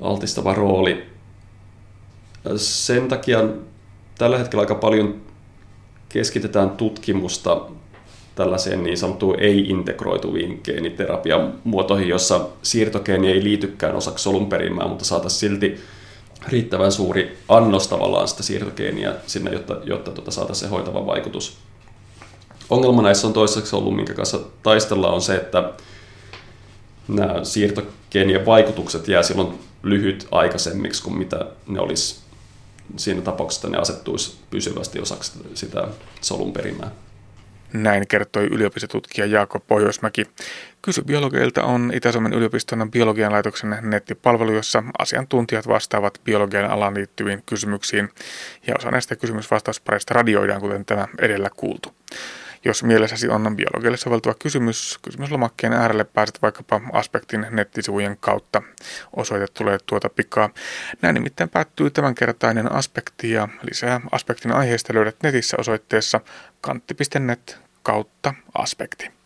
altistava rooli. Sen takia tällä hetkellä aika paljon keskitetään tutkimusta tällaiseen niin sanottuun ei-integroituviin geeniterapian muotoihin, jossa siirtogeeni ei liitykään osaksi solunperimää, mutta saataisiin silti riittävän suuri annos tavallaan sitä siirtogeeniä sinne, jotta, jotta tuota saataisiin se hoitava vaikutus. Ongelma näissä on toiseksi ollut, minkä kanssa taistellaan, on se, että nämä siirtogeenien vaikutukset jää silloin lyhyt aikaisemmiksi kuin mitä ne olisi siinä tapauksessa, ne asettuisi pysyvästi osaksi sitä solun perimää. Näin kertoi yliopistotutkija Jaakko Pohjoismäki. Kysy biologeilta on Itä-Suomen yliopiston biologian laitoksen nettipalvelu, jossa asiantuntijat vastaavat biologian alaan liittyviin kysymyksiin. Ja osa näistä kysymysvastauspareista radioidaan, kuten tämä edellä kuultu. Jos mielessäsi on biologille soveltuva kysymys, kysymyslomakkeen äärelle pääset vaikkapa Aspektin nettisivujen kautta. Osoite tulee tuota pikaa. Näin nimittäin päättyy tämänkertainen Aspekti ja lisää Aspektin aiheesta löydät netissä osoitteessa kantti.net kautta Aspekti.